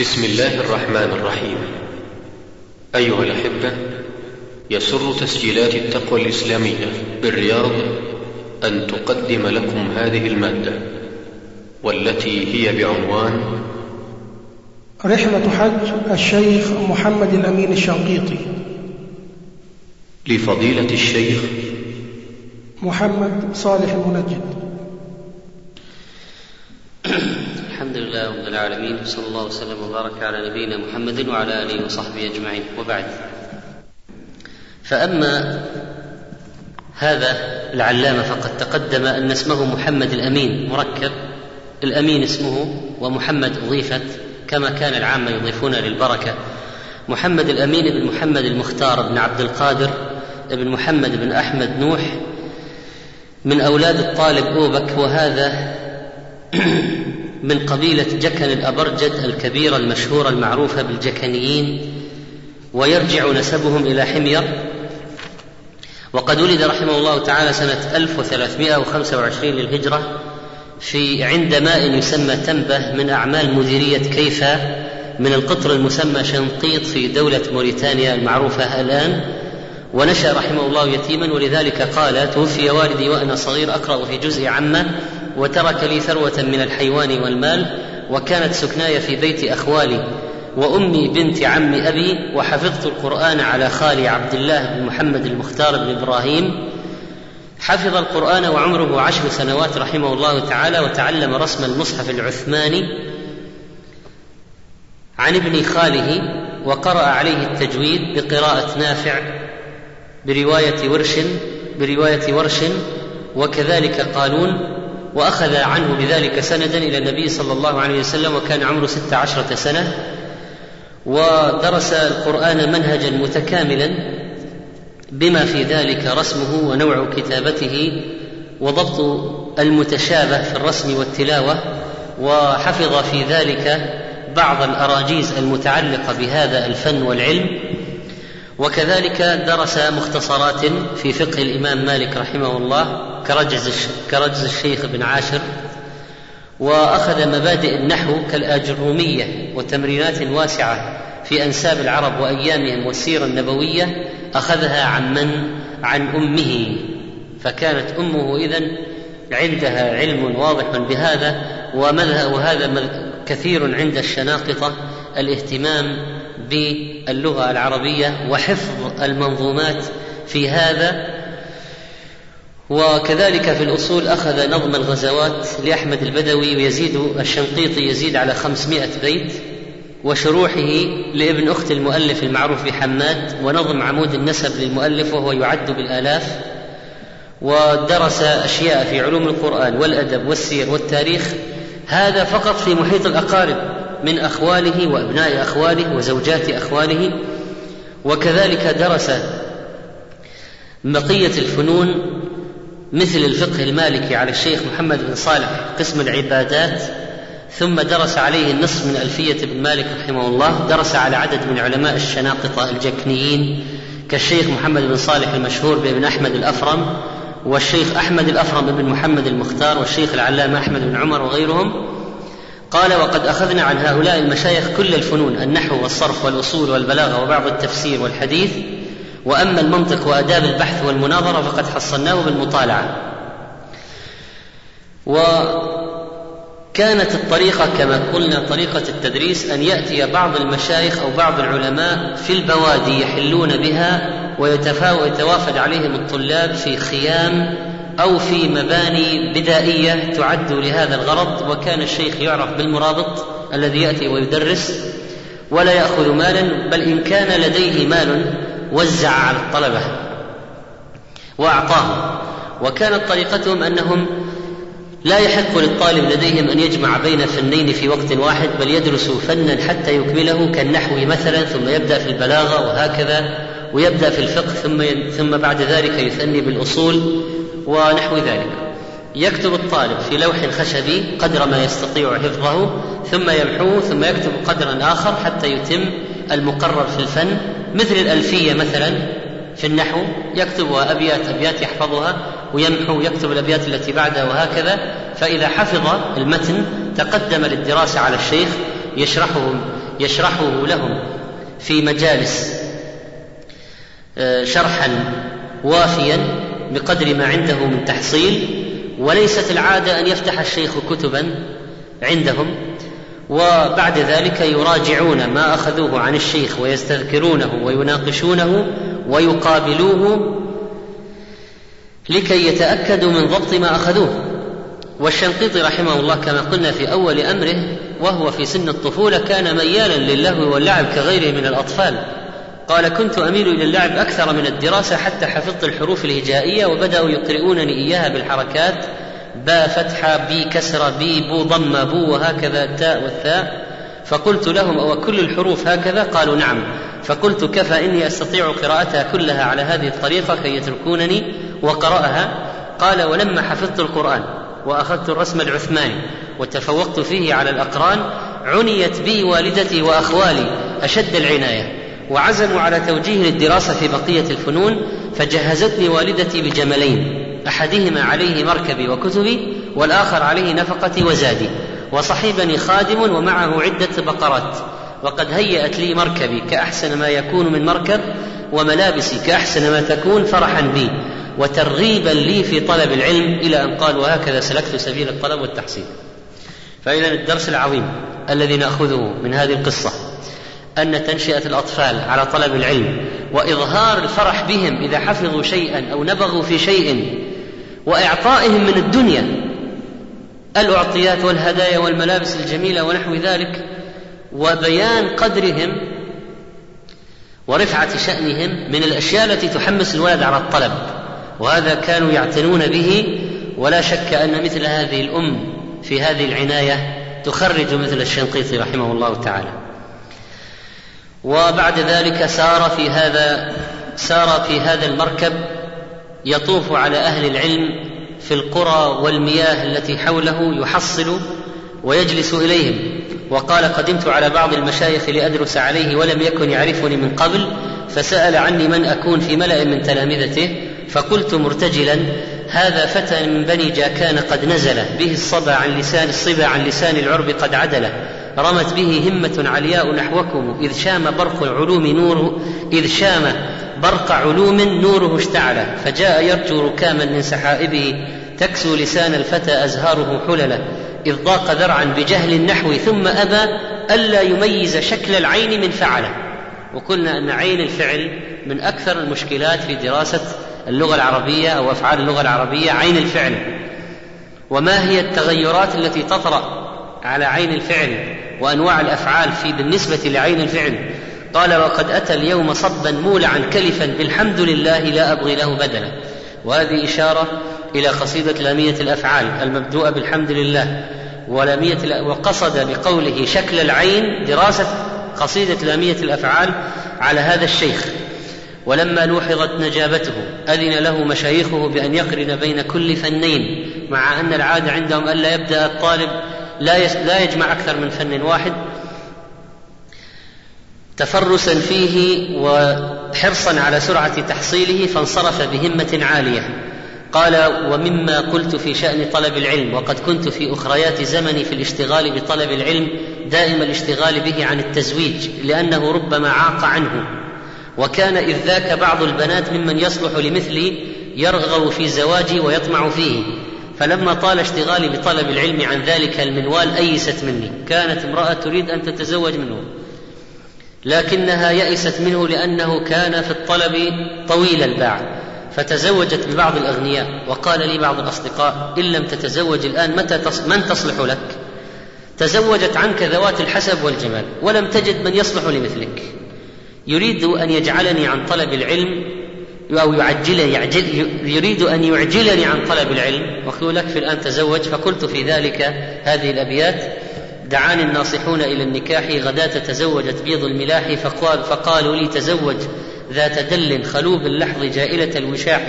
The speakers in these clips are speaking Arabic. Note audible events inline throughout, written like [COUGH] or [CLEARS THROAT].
بسم الله الرحمن الرحيم. أيها الأحبة يسر تسجيلات التقوى الإسلامية بالرياض أن تقدم لكم هذه المادة والتي هي بعنوان رحلة حج الشيخ محمد الأمين الشنقيطي. لفضيلة الشيخ محمد صالح المنجد. [COUGHS] لله رب العالمين وصلى الله وسلم وبارك على نبينا محمد وعلى آله وصحبه أجمعين. وبعد. فأما هذا العلامة فقد تقدم أن اسمه محمد الأمين مركب. الأمين اسمه ومحمد أضيفت كما كان العامه يضيفون للبركة. محمد الأمين بن محمد المختار بن عبد القادر بن محمد بن أحمد نوح. من أولاد الطالب اوبك وهذا من قبيلة جكن الأبرجد الكبيرة المشهورة المعروفة بالجكنيين ويرجع نسبهم إلى حمير. وقد ولد رحمه الله تعالى سنة 1325 للهجرة في عند ماء يسمى تنبه من أعمال مديرية كيفا من القطر المسمى شنقيط في دولة موريتانيا المعروفة الآن. ونشأ رحمه الله يتيما ولذلك قال توفي والدي وأنا صغير أقرأ في جزء عامة وترك لي ثروة من الحيوان والمال وكانت سكناي في بيت أخوالي وأمي بنت عم أبي وحفظت القرآن على خالي عبد الله بن محمد المختار بن إبراهيم. حفظ القرآن وعمره عشر سنوات رحمه الله تعالى وتعلم رسم المصحف العثماني عن ابن خاله وقرأ عليه التجويد بقراءة نافع برواية ورش برواية ورش وكذلك قالون وأخذ عنه بذلك سندا إلى النبي صلى الله عليه وسلم وكان عمره ست عشرة سنة. ودرس القرآن منهجا متكاملا بما في ذلك رسمه ونوع كتابته وضبط المتشابه في الرسم والتلاوة وحفظ في ذلك بعض الأراجيز المتعلقة بهذا الفن والعلم. وكذلك درس مختصرات في فقه الإمام مالك رحمه الله كرجز كرجز الشيخ بن عاشر وأخذ مبادئ النحو كالآجرومية وتمرينات واسعة في أنساب العرب وأيامهم والسيرة النبوية أخذها عن من؟ عن أمه فكانت أمه إذا عندها علم واضح بهذا ومذهب وهذا كثير عند الشناقطة الاهتمام باللغة العربية وحفظ المنظومات في هذا. وكذلك في الأصول أخذ نظم الغزوات لأحمد البدوي ويزيد الشنقيطي يزيد على خمسمائة بيت وشروحه لابن أخت المؤلف المعروف بحماد ونظم عمود النسب للمؤلف وهو يعد بالآلاف. ودرس أشياء في علوم القرآن والأدب والسير والتاريخ هذا فقط في محيط الأقارب. من أخواله وأبناء أخواله وزوجات أخواله وكذلك درس بقية الفنون مثل الفقه المالكي على الشيخ محمد بن صالح قسم العبادات ثم درس عليه النصف من ألفية ابن مالك رحمه الله درس على عدد من علماء الشناقطة الجكنيين كالشيخ محمد بن صالح المشهور بابن أحمد الأفرم والشيخ أحمد الأفرم بن محمد المختار والشيخ العلامة أحمد بن عمر وغيرهم. قال وقد أخذنا عن هؤلاء المشايخ كل الفنون النحو والصرف والأصول والبلاغة وبعض التفسير والحديث وأما المنطق وأداب البحث والمناظرة فقد حصلناه بالمطالعة. وكانت الطريقة كما قلنا طريقة التدريس أن يأتي بعض المشايخ أو بعض العلماء في البوادي يحلون بها ويتوافد عليهم الطلاب في خيام أو في مباني بدائية تعد لهذا الغرض وكان الشيخ يعرف بالمرابط الذي يأتي ويدرس ولا يأخذ مالا بل إن كان لديه مال وزع على الطلبة وأعطاهم وكانت طريقتهم أنهم لا يحق للطالب لديهم أن يجمع بين فنين في وقت واحد بل يدرس فنا حتى يكمله كالنحو مثلا ثم يبدأ في البلاغة وهكذا ويبدأ في الفقه ثم ثم بعد ذلك يثني بالأصول ونحو ذلك. يكتب الطالب في لوح خشبي قدر ما يستطيع حفظه ثم يمحوه ثم يكتب قدرا آخر حتى يتم المقرر في الفن. مثل الألفية مثلا في النحو يكتبها أبيات أبيات يحفظها ويمحو يكتب الأبيات التي بعدها وهكذا. فإذا حفظ المتن تقدم للدراسة على الشيخ يشرحه يشرحه لهم في مجالس آه، شرحا وافيا. بقدر ما عنده من تحصيل وليست العادة أن يفتح الشيخ كتبا عندهم. وبعد ذلك يراجعون ما أخذوه عن الشيخ ويستذكرونه ويناقشونه ويقابلوه لكي يتأكدوا من ضبط ما أخذوه. والشنقيطي رحمه الله كما قلنا في أول أمره وهو في سن الطفولة كان ميالا للهو واللعب كغيره من الأطفال. قال كنت أميل إلى اللعب أكثر من الدراسة حتى حفظت الحروف الهجائية وبدأوا يقرؤونني إياها بالحركات با فتحه بي كسره بي بو ضمه بو وهكذا التاء والثاء. فقلت لهم أو كل الحروف هكذا؟ قالوا نعم. فقلت كفى إني أستطيع قراءتها كلها على هذه الطريقة كي يتركونني وقرأها. قال ولما حفظت القرآن وأخذت الرسم العثماني وتفوقت فيه على الأقران عنيت بي والدتي وأخوالي أشد العناية. وعزموا على توجيه للدراسه في بقية الفنون فجهزتني والدتي بجملين أحدهما عليه مركبي وكتبي والآخر عليه نفقتي وزادي وصحبني خادم ومعه عدة بقرات وقد هيأت لي مركبي كأحسن ما يكون من مركب وملابسي كأحسن ما تكون فرحا بي وترغيبا لي في طلب العلم إلى أن قال وهكذا سلكت سبيل الطلب والتحصيل. فإذا الدرس العظيم الذي نأخذه من هذه القصة. أن تنشئة الأطفال على طلب العلم وإظهار الفرح بهم إذا حفظوا شيئا أو نبغوا في شيء وإعطائهم من الدنيا الأعطيات والهدايا والملابس الجميلة ونحو ذلك وبيان قدرهم ورفعة شأنهم من الأشياء التي تحمس الولد على الطلب وهذا كانوا يعتنون به. ولا شك أن مثل هذه الأم في هذه العناية تخرج مثل الشنقيطي رحمه الله تعالى. وبعد ذلك سار في هذا سار في هذا المركب يطوف على أهل العلم في القرى والمياه التي حوله يحصل ويجلس إليهم. وقال قدمت على بعض المشايخ لأدرس عليه ولم يكن يعرفني من قبل فسأل عني من أكون في ملأ من تلامذته فقلت مرتجلا هذا فتى من بني جاكان قد نزل به الصبا عن لسان الصبا عن لسان العرب قد عدل رمت به همة علياء نحوكم إذ شام برق العلوم نور إذ شام برق علوم نوره اشتعل فجاء يرجو ركاما من سحائبه تكسو لسان الفتى أزهاره حللا إذ ضاق ذرعا بجهل النحو ثم أبى ألا يميز شكل العين من فعله وقلنا أن عين الفعل من أكثر المشكلات في دراسة اللغة العربية أو أفعال اللغة العربية عين الفعل. وما هي التغيرات التي تطرأ على عين الفعل؟ وأنواع الأفعال في بالنسبة لعين الفعل. قال وقد أتى اليوم صبا مولعا كلفا بالحمد لله لا أبغي له بدلا. وهذه إشارة إلى قصيدة لامية الأفعال المبدوءة بالحمد لله ولامية وقصد بقوله شكل العين دراسة قصيدة لامية الأفعال على هذا الشيخ. ولما لوحظت نجابته أذن له مشايخه بأن يقرن بين كل فنين مع أن العادة عندهم ألا يبدأ الطالب لا لا يجمع أكثر من فن واحد. تفرسا فيه وحرصا على سرعة تحصيله فانصرف بهمة عالية. قال ومما قلت في شأن طلب العلم وقد كنت في أخريات زمني في الاشتغال بطلب العلم دائم الاشتغال به عن التزويج لأنه ربما عاق عنه. وكان إذ ذاك بعض البنات ممن يصلح لمثلي يرغب في زواجي ويطمع فيه. فلما طال اشتغالي بطلب العلم عن ذلك المنوال أيست مني. كانت امرأة تريد أن تتزوج منه. لكنها يئست منه لأنه كان في الطلب طويل الباع. فتزوجت ببعض الأغنياء وقال لي بعض الأصدقاء إن لم تتزوج الآن متى تص... من تصلح لك؟ تزوجت عنك ذوات الحسب والجمال ولم تجد من يصلح لمثلك. يريد أن يجعلني عن طلب العلم أو يعجل يعجل يريد أن يعجلني عن طلب العلم. وقيل في الآن تزوج فقلت في ذلك هذه الأبيات دعاني الناصحون إلى النكاح غداة تزوجت بيض الملاح فقال فقالوا لي تزوج ذات دل خلوب اللحظ جائلة الوشاح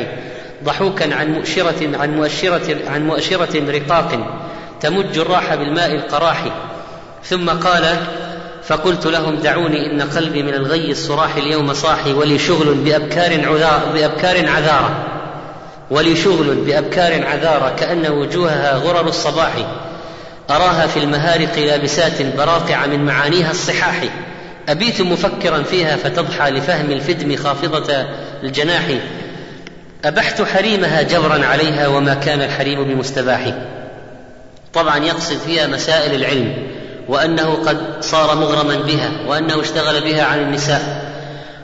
ضحوكا عن مؤشرة عن مؤشرة عن مؤشرة رقاق تمج الراح بالماء القراح. ثم قال فقلت لهم دعوني إن قلبي من الغي الصراح اليوم صاحي ولي شغل بأبكار عذار بأبكار عذارة. ولي شغل بأبكار عذارة كأن وجوهها غرر الصباح. أراها في المهارق لابسات براقع من معانيها الصحاح. أبيت مفكرا فيها فتضحى لفهم الفدم خافضة الجناح. أبحت حريمها جبرا عليها وما كان الحريم بمستباح. طبعا يقصد فيها مسائل العلم. وأنه قد صار مغرما بها وأنه اشتغل بها عن النساء.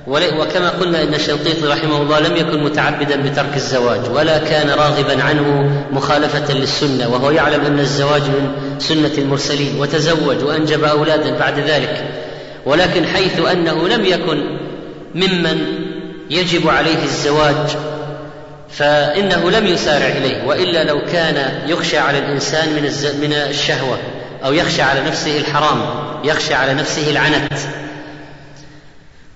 وكما قلنا إن الشنقيطي رحمه الله لم يكن متعبدا بترك الزواج ولا كان راغبا عنه مخالفة للسنة وهو يعلم أن الزواج من سنة المرسلين وتزوج وأنجب أولادا بعد ذلك. ولكن حيث أنه لم يكن ممن يجب عليه الزواج فإنه لم يسارع إليه وإلا لو كان يخشى على الإنسان من من الشهوة. أو يخشى على نفسه الحرام يخشى على نفسه العنت.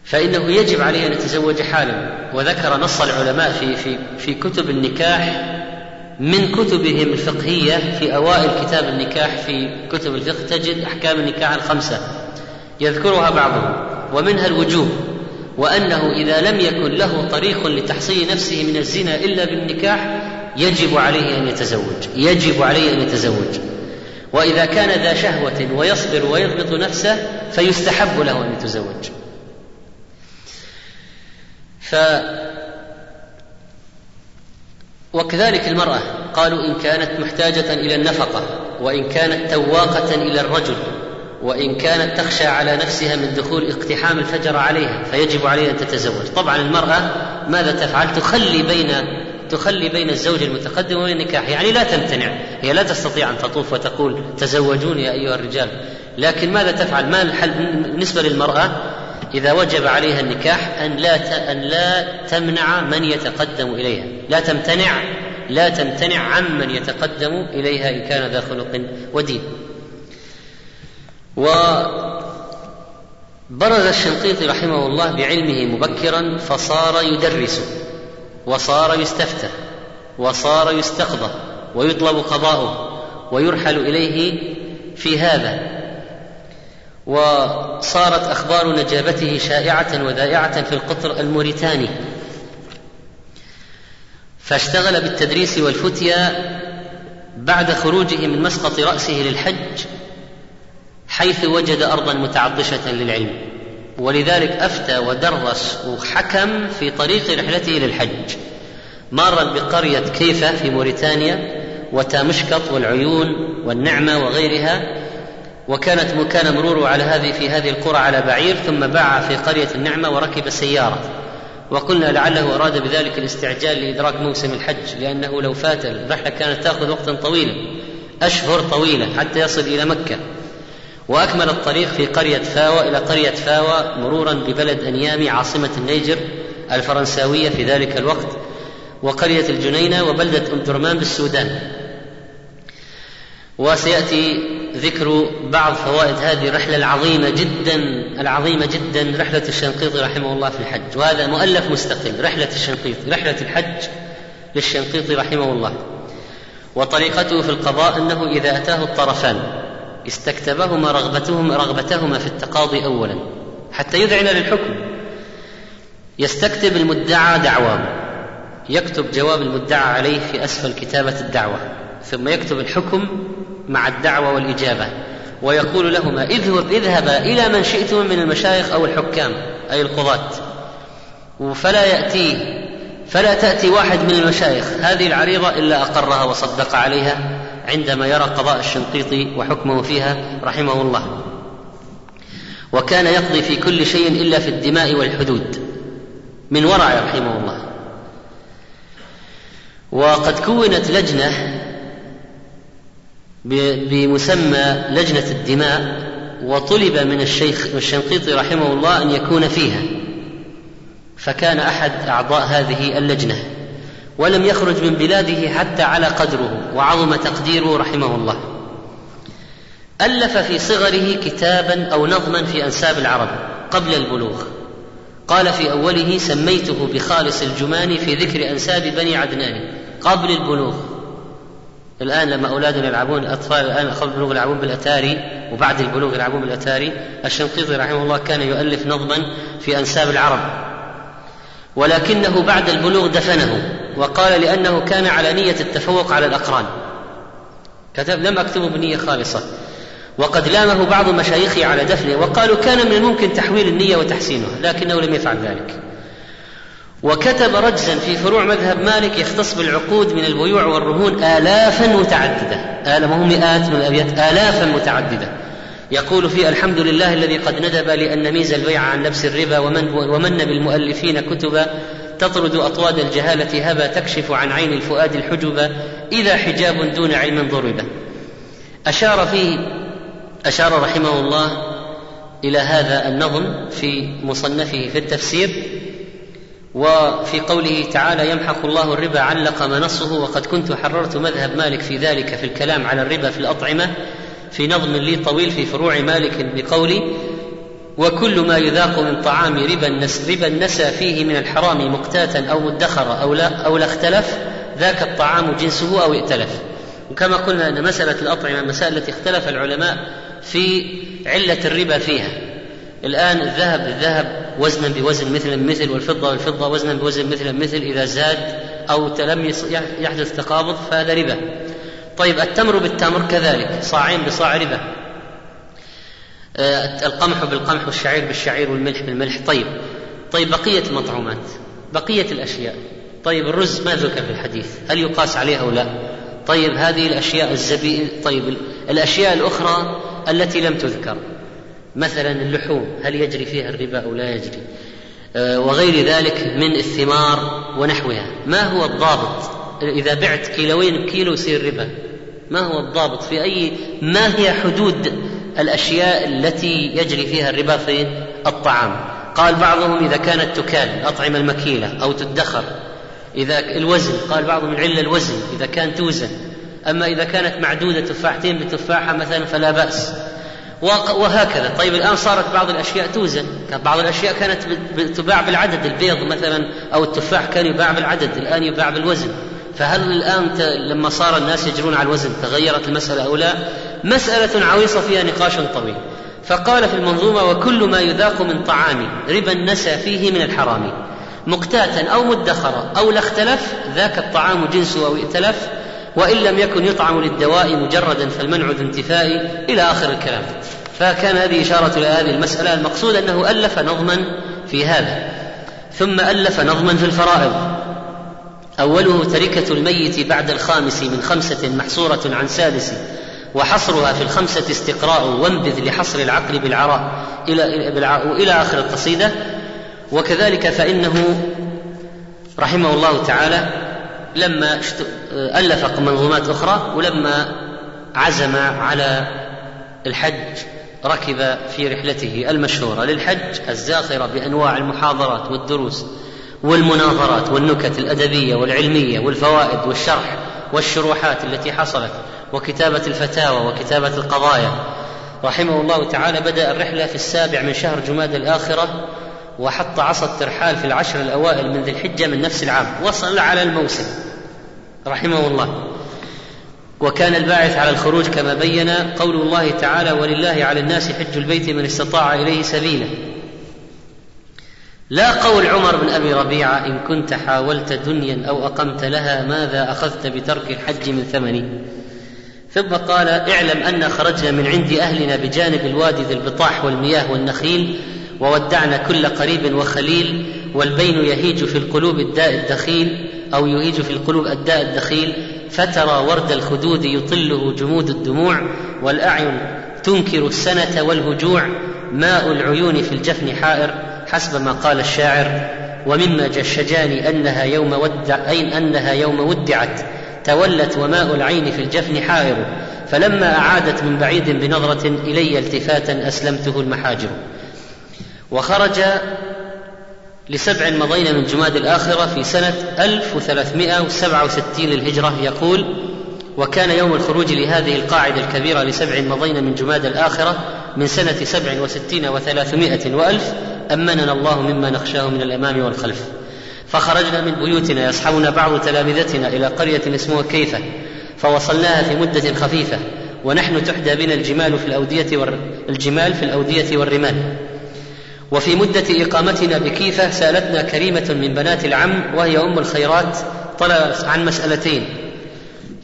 فإنه يجب عليه أن يتزوج حالا. وذكر نص العلماء في في في كتب النكاح من كتبهم الفقهية في أوائل كتاب النكاح في كتب الفقه تجد أحكام النكاح الخمسة. يذكرها بعضهم. ومنها الوجوب. وأنه إذا لم يكن له طريق لتحصيل نفسه من الزنا إلا بالنكاح يجب عليه أن يتزوج. يجب عليه أن يتزوج. وإذا كان ذا شهوة ويصبر ويضبط نفسه فيستحب له أن يتزوج. ف وكذلك المرأة قالوا إن كانت محتاجة إلى النفقة وإن كانت تواقة إلى الرجل وإن كانت تخشى على نفسها من دخول اقتحام الفجر عليها فيجب عليها أن تتزوج. طبعا المرأة ماذا تفعل؟ تخلي بين تخلي بين الزوج المتقدم وبين النكاح. يعني لا تمتنع. هي لا تستطيع أن تطوف وتقول تزوجوني يا أيها الرجال. لكن ماذا تفعل؟ ما الحل بالنسبة للمرأة إذا وجب عليها النكاح أن لا أن لا تمنع من يتقدم إليها، لا تمتنع. لا تمتنع عمن يتقدم إليها إن كان ذا خلق ودين. وبرز الشنقيطي رحمه الله بعلمه مبكرا فصار يدرس. وصار يستفتى وصار يستقضى ويطلب قضاؤه ويرحل إليه في هذا. وصارت أخبار نجابته شائعة وذائعة في القطر الموريتاني. فاشتغل بالتدريس والفتيا بعد خروجه من مسقط رأسه للحج حيث وجد أرضا متعطشة للعلم. ولذلك أفتى ودرس وحكم في طريق رحلته للحج مارا بقرية كيفة في موريتانيا وتامشكط والعيون والنعمة وغيرها وكانت كان مروره على هذه في هذه القرى على بعير ثم باع في قرية النعمة وركب سيارة. وقلنا لعله أراد بذلك الاستعجال لإدراك موسم الحج لأنه لو فات الرحلة كانت تأخذ وقتا طويلا أشهر طويلة حتى يصل إلى مكة. وأكمل الطريق في قرية فاوى إلى قرية فاوى مرورا ببلد أنيامي عاصمة النيجر الفرنساوية في ذلك الوقت وقرية الجنينة وبلدة أم درمان بالسودان. وسيأتي ذكر بعض فوائد هذه الرحلة العظيمة جدا العظيمة جدا رحلة الشنقيطي رحمه الله في الحج. وهذا مؤلف مستقل رحلة الشنقيطي رحلة الحج للشنقيطي رحمه الله. وطريقته في القضاء أنه إذا أتاه الطرفان. استكتبهما رغبتهما رغبتهما في التقاضي اولا حتى يذعن للحكم يستكتب المدعى دعواه. يكتب جواب المدعى عليه في أسفل كتابة الدعوة. ثم يكتب الحكم مع الدعوة والإجابة. ويقول لهما اذهب اذهبا إلى من شئتم من المشايخ أو الحكام أي القضاة. فلا يأتي فلا تأتي واحد من المشايخ. هذه العريضة إلا أقرها وصدق عليها عندما يرى قضاء الشنقيطي وحكمه فيها رحمه الله. وكان يقضي في كل شيء إلا في الدماء والحدود. من ورع رحمه الله. وقد كونت لجنة بمسمى لجنة الدماء وطلب من الشيخ الشنقيطي رحمه الله أن يكون فيها. فكان أحد أعضاء هذه اللجنة. ولم يخرج من بلاده حتى على قدره وعظم تقديره رحمه الله. ألف في صغره كتابا أو نظما في أنساب العرب قبل البلوغ. قال في أوله سميته بخالص الجمان في ذكر أنساب بني عدنان قبل البلوغ. الآن لما أولادنا يلعبون الأطفال الآن قبل البلوغ يلعبون بالأتاري وبعد البلوغ يلعبون بالأتاري الشنقيطي رحمه الله كان يؤلف نظما في أنساب العرب. ولكنه بعد البلوغ دفنه وقال لأنه كان على نية التفوق على الأقران. كتب لم أكتبه بنية خالصة. وقد لامه بعض مشايخه على دفنه وقالوا كان من الممكن تحويل النية وتحسينها لكنه لم يفعل ذلك. وكتب رجزا في فروع مذهب مالك يختص بالعقود من البيوع والرهون آلافا متعددة. آلاف مئات من الأبيات؟ آلافا متعددة. يقول فيه الحمد لله الذي قد ندب لأن نميز البيع عن نفس الربا ومن, ومن بالمؤلفين كتبا تطرد أطواد الجهالة هبا تكشف عن عين الفؤاد الحجب إذا حجاب دون علم ضرب. أشار فيه أشار رحمه الله إلى هذا النظم في مصنفه في التفسير وفي قوله تعالى يمحق الله الربا علق منصه وقد كنت حررت مذهب مالك في ذلك في الكلام على الربا في الأطعمة في نظم لي طويل في فروع مالك بقولي وكل ما يذاق من طعام ربا النس ربا النسى فيه من الحرام مقتاتا أو مدخرا أو لا, أو لا اختلف ذاك الطعام جنسه أو ائتلف. وكما قلنا أن مسألة الأطعمة مسألة التي اختلف العلماء في علة الربا فيها. الآن الذهب بالذهب وزنا بوزن مثلا مثل والفضة والفضة وزنا بوزن مثلا مثل إذا زاد أو لم يحدث تقابض فهذا ربا. طيب التمر بالتمر كذلك صاعين بصاع ربا. آه، القمح بالقمح والشعير بالشعير والملح بالملح. طيب طيب بقية المطعومات بقية الأشياء. طيب الرز ما ذكر في الحديث هل يقاس عليه أو لا؟ طيب هذه الأشياء الزبي طيب الأشياء الأخرى التي لم تذكر. مثلا اللحوم هل يجري فيها الربا أو لا يجري؟ آه، وغير ذلك من الثمار ونحوها. ما هو الضابط؟ إذا بعت كيلوين بكيلو يصير ربا. ما هو الضابط في أي ما هي حدود الأشياء التي يجري فيها الربا في الطعام؟ قال بعضهم إذا كانت تكال الأطعمة المكيلة أو تدخر. إذا الوزن قال بعضهم العلة الوزن إذا كان توزن. أما إذا كانت معدودة تفاحتين بتفاحة مثلا فلا بأس. وهكذا. طيب الآن صارت بعض الأشياء توزن. بعض الأشياء كانت تباع بالعدد البيض مثلا أو التفاح كان يباع بالعدد الآن يباع بالوزن. فهل الآن لما صار الناس يجرون على الوزن تغيرت المسألة أو لا؟ مسألة عويصة فيها نقاش طويل. فقال في المنظومة وكل ما يذاق من طعام ربا نسى فيه من الحرام. مقتاتا أو مدخرا أو لا اختلف ذاك الطعام جنسه أو ائتلف. وإن لم يكن يطعم للدواء مجردا فالمنع ذو انتفاء إلى آخر الكلام. فكان هذه إشارة إلى هذه المسألة. المقصود أنه ألف نظما في هذا. ثم ألف نظما في الفرائض. أوله تركة الميت بعد الخامس من خمسة محصورة عن سادس وحصرها في الخمسة استقراء وانبذ لحصر العقل بالعراء إلى إلى آخر القصيدة. وكذلك فإنه رحمه الله تعالى لما ألف منظومات أخرى ولما عزم على الحج ركب في رحلته المشهورة للحج الزاخرة بأنواع المحاضرات والدروس. والمناظرات والنكت الأدبية والعلمية والفوائد والشرح والشروحات التي حصلت وكتابة الفتاوى وكتابة القضايا. رحمه الله تعالى بدأ الرحلة في السابع من شهر جماد الآخرة وحط عصا الترحال في العشر الأوائل من ذي الحجة من نفس العام. وصل على الموسم. رحمه الله. وكان الباعث على الخروج كما بين قول الله تعالى ولله على الناس حج البيت من استطاع إليه سبيلا لا قول عمر بن أبي ربيعة إن كنت حاولت دنيا أو أقمت لها ماذا أخذت بترك الحج من ثمن ثم قال اعلم أن خرجنا من عند أهلنا بجانب الوادي ذي البطاح والمياه والنخيل وودعنا كل قريب وخليل والبين يهيج في القلوب الداء الدخيل أو يهيج في القلوب الداء الدخيل فترى ورد الخدود يطله جمود الدموع والأعين تنكر السنة والهجوع ماء العيون في الجفن حائر حسب ما قال الشاعر ومما جشجاني أنها يوم ودع أين أنها يوم ودعت تولت وماء العين في الجفن حائر فلما أعادت من بعيد بنظرة إلي التفاتا أسلمته المحاجر. وخرج لسبع مضين من جماد الآخرة في سنة 1367 للهجرة يقول وكان يوم الخروج لهذه القاعدة الكبيرة لسبع مضين من جماد الآخرة من سنة سبع وستين وثلاثمائة وألف أمننا الله مما نخشاه من الأمام والخلف. فخرجنا من بيوتنا يصحبنا بعض تلامذتنا إلى قرية اسمها كيفة فوصلناها في مدة خفيفة ونحن تحدى بنا الجمال في الأودية والجمال في الأودية والرمال. وفي مدة إقامتنا بكيفة سألتنا كريمة من بنات العم وهي أم الخيرات طلبت عن مسألتين.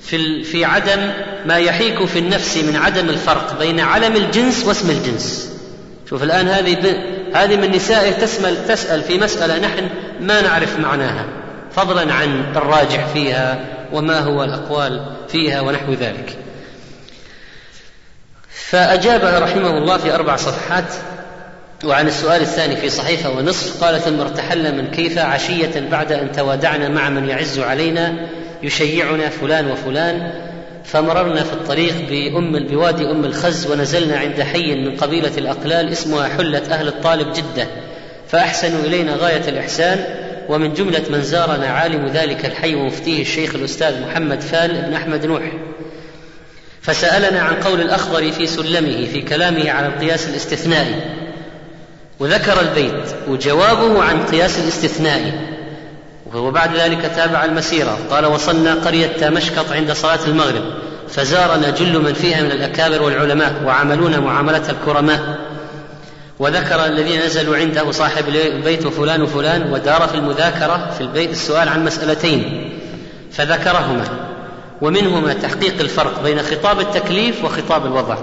في في عدم ما يحيك في النفس من عدم الفرق بين علم الجنس واسم الجنس. شوف الآن هذه هذه من نسائه تسأل تسأل في مسألة نحن ما نعرف معناها فضلا عن الراجح فيها وما هو الأقوال فيها ونحو ذلك. فأجابها رحمه الله في أربع صفحات وعن السؤال الثاني في صحيفة ونصف قال ثم ارتحلنا من كيف عشية بعد أن توادعنا مع من يعز علينا يشيعنا فلان وفلان فمررنا في الطريق بأم بوادي أم الخز ونزلنا عند حي من قبيلة الأقلال اسمها حلة أهل الطالب جدة فأحسنوا إلينا غاية الإحسان ومن جملة من زارنا عالم ذلك الحي ومفتيه الشيخ الأستاذ محمد فال بن أحمد نوح. فسألنا عن قول الأخضر في سلمه في كلامه على القياس الاستثنائي وذكر البيت وجوابه عن قياس الاستثنائي. وبعد ذلك تابع المسيرة. قال وصلنا قرية تامشكط عند صلاة المغرب فزارنا جل من فيها من الأكابر والعلماء وعاملونا معاملة الكرماء. وذكر الذين نزلوا عنده صاحب البيت وفلان وفلان ودار في المذاكرة في البيت السؤال عن مسألتين فذكرهما. ومنهما تحقيق الفرق بين خطاب التكليف وخطاب الوضع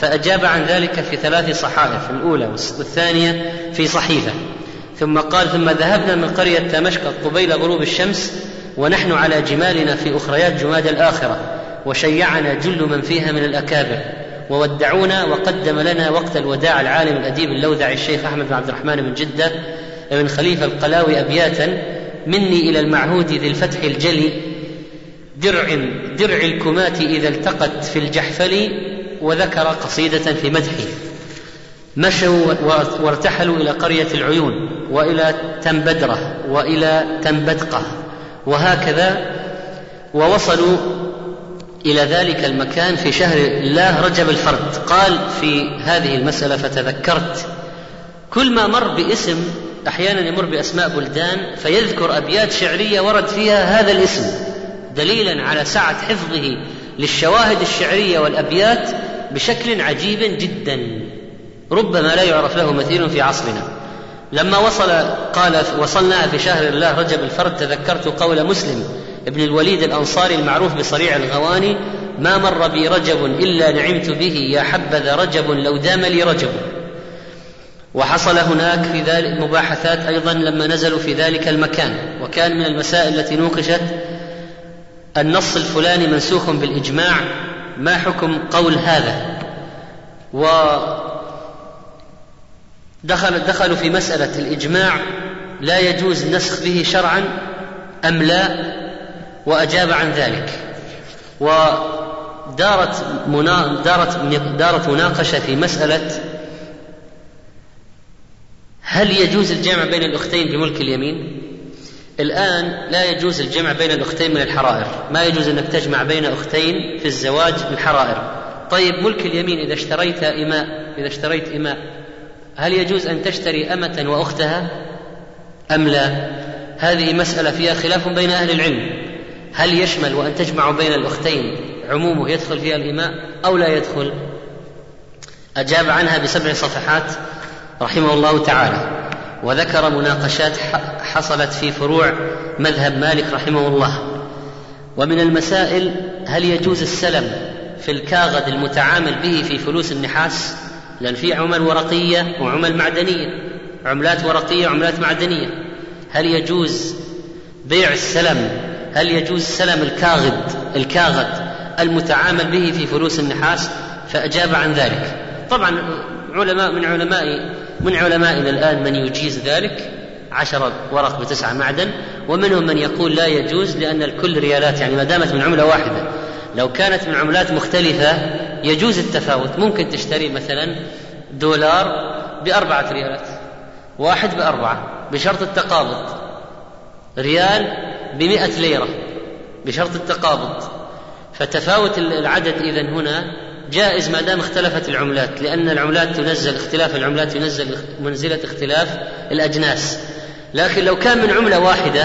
فأجاب عن ذلك في ثلاث صحائف الأولى والثانية في صحيفة. ثم قال ثم ذهبنا من قرية تمشق قبيل غروب الشمس ونحن على جمالنا في أخريات جماد الآخرة وشيعنا جل من فيها من الأكابر وودعونا وقدم لنا وقت الوداع العالم الأديب اللوذع الشيخ أحمد بن عبد الرحمن من جدة ابن خليفة القلاوي أبياتا مني إلى المعهود ذي الفتح الجلي درع درع الكمات إذا التقت في الجحفل وذكر قصيدة في مدحه مشوا وارتحلوا إلى قرية العيون وإلى تنبدرة وإلى تنبدقة وهكذا ووصلوا إلى ذلك المكان في شهر الله رجب الفرد. قال في هذه المسألة فتذكرت. كل ما مر باسم أحيانا يمر بأسماء بلدان فيذكر أبيات شعرية ورد فيها هذا الاسم دليلا على سعة حفظه للشواهد الشعرية والأبيات بشكل عجيب جدا. ربما لا يعرف له مثيل في عصرنا. لما وصل قال وصلنا في شهر الله رجب الفرد تذكرت قول مسلم ابن الوليد الأنصاري المعروف بصريع الغواني ما مر بي رجب إلا نعمت به يا حبذا رجب لو دام لي رجب. وحصل هناك في ذلك مباحثات أيضا لما نزلوا في ذلك المكان. وكان من المسائل التي نوقشت النص الفلاني منسوخ بالإجماع ما حكم قول هذا؟ و دخل دخلوا في مسألة الإجماع لا يجوز النسخ به شرعا أم لا؟ وأجاب عن ذلك. ودارت منا دارت دارت مناقشة في مسألة هل يجوز الجمع بين الأختين بملك اليمين؟ الآن لا يجوز الجمع بين الأختين من الحرائر. ما يجوز أنك تجمع بين أختين في الزواج من حرائر. طيب ملك اليمين إذا اشتريت إماء إذا اشتريت إماء هل يجوز أن تشتري أمة وأختها؟ أم لا؟ هذه مسألة فيها خلاف بين أهل العلم. هل يشمل وأن تجمع بين الأختين عمومه يدخل فيها الإماء أو لا يدخل؟ أجاب عنها بسبع صفحات رحمه الله تعالى. وذكر مناقشات حصلت في فروع مذهب مالك رحمه الله. ومن المسائل هل يجوز السلم في الكاغد المتعامل به في فلوس النحاس؟ لأن في عمل ورقية وعمل معدنية. عملات ورقية وعملات معدنية. هل يجوز بيع السلم؟ هل يجوز سلم الكاغد الكاغد المتعامل به في فلوس النحاس؟ فأجاب عن ذلك. طبعا علماء من علماء من علمائنا الآن من يجيز ذلك؟ عشرة ورق بتسعة معدن. ومنهم من يقول لا يجوز لأن الكل ريالات يعني ما دامت من عملة واحدة. لو كانت من عملات مختلفة يجوز التفاوت. ممكن تشتري مثلا دولار بأربعة ريالات واحد بأربعة بشرط التقابض. ريال بمئة ليرة بشرط التقابض. فتفاوت العدد إذا هنا جائز ما دام اختلفت العملات لأن العملات تنزل اختلاف العملات ينزل منزلة اختلاف الأجناس. لكن لو كان من عملة واحدة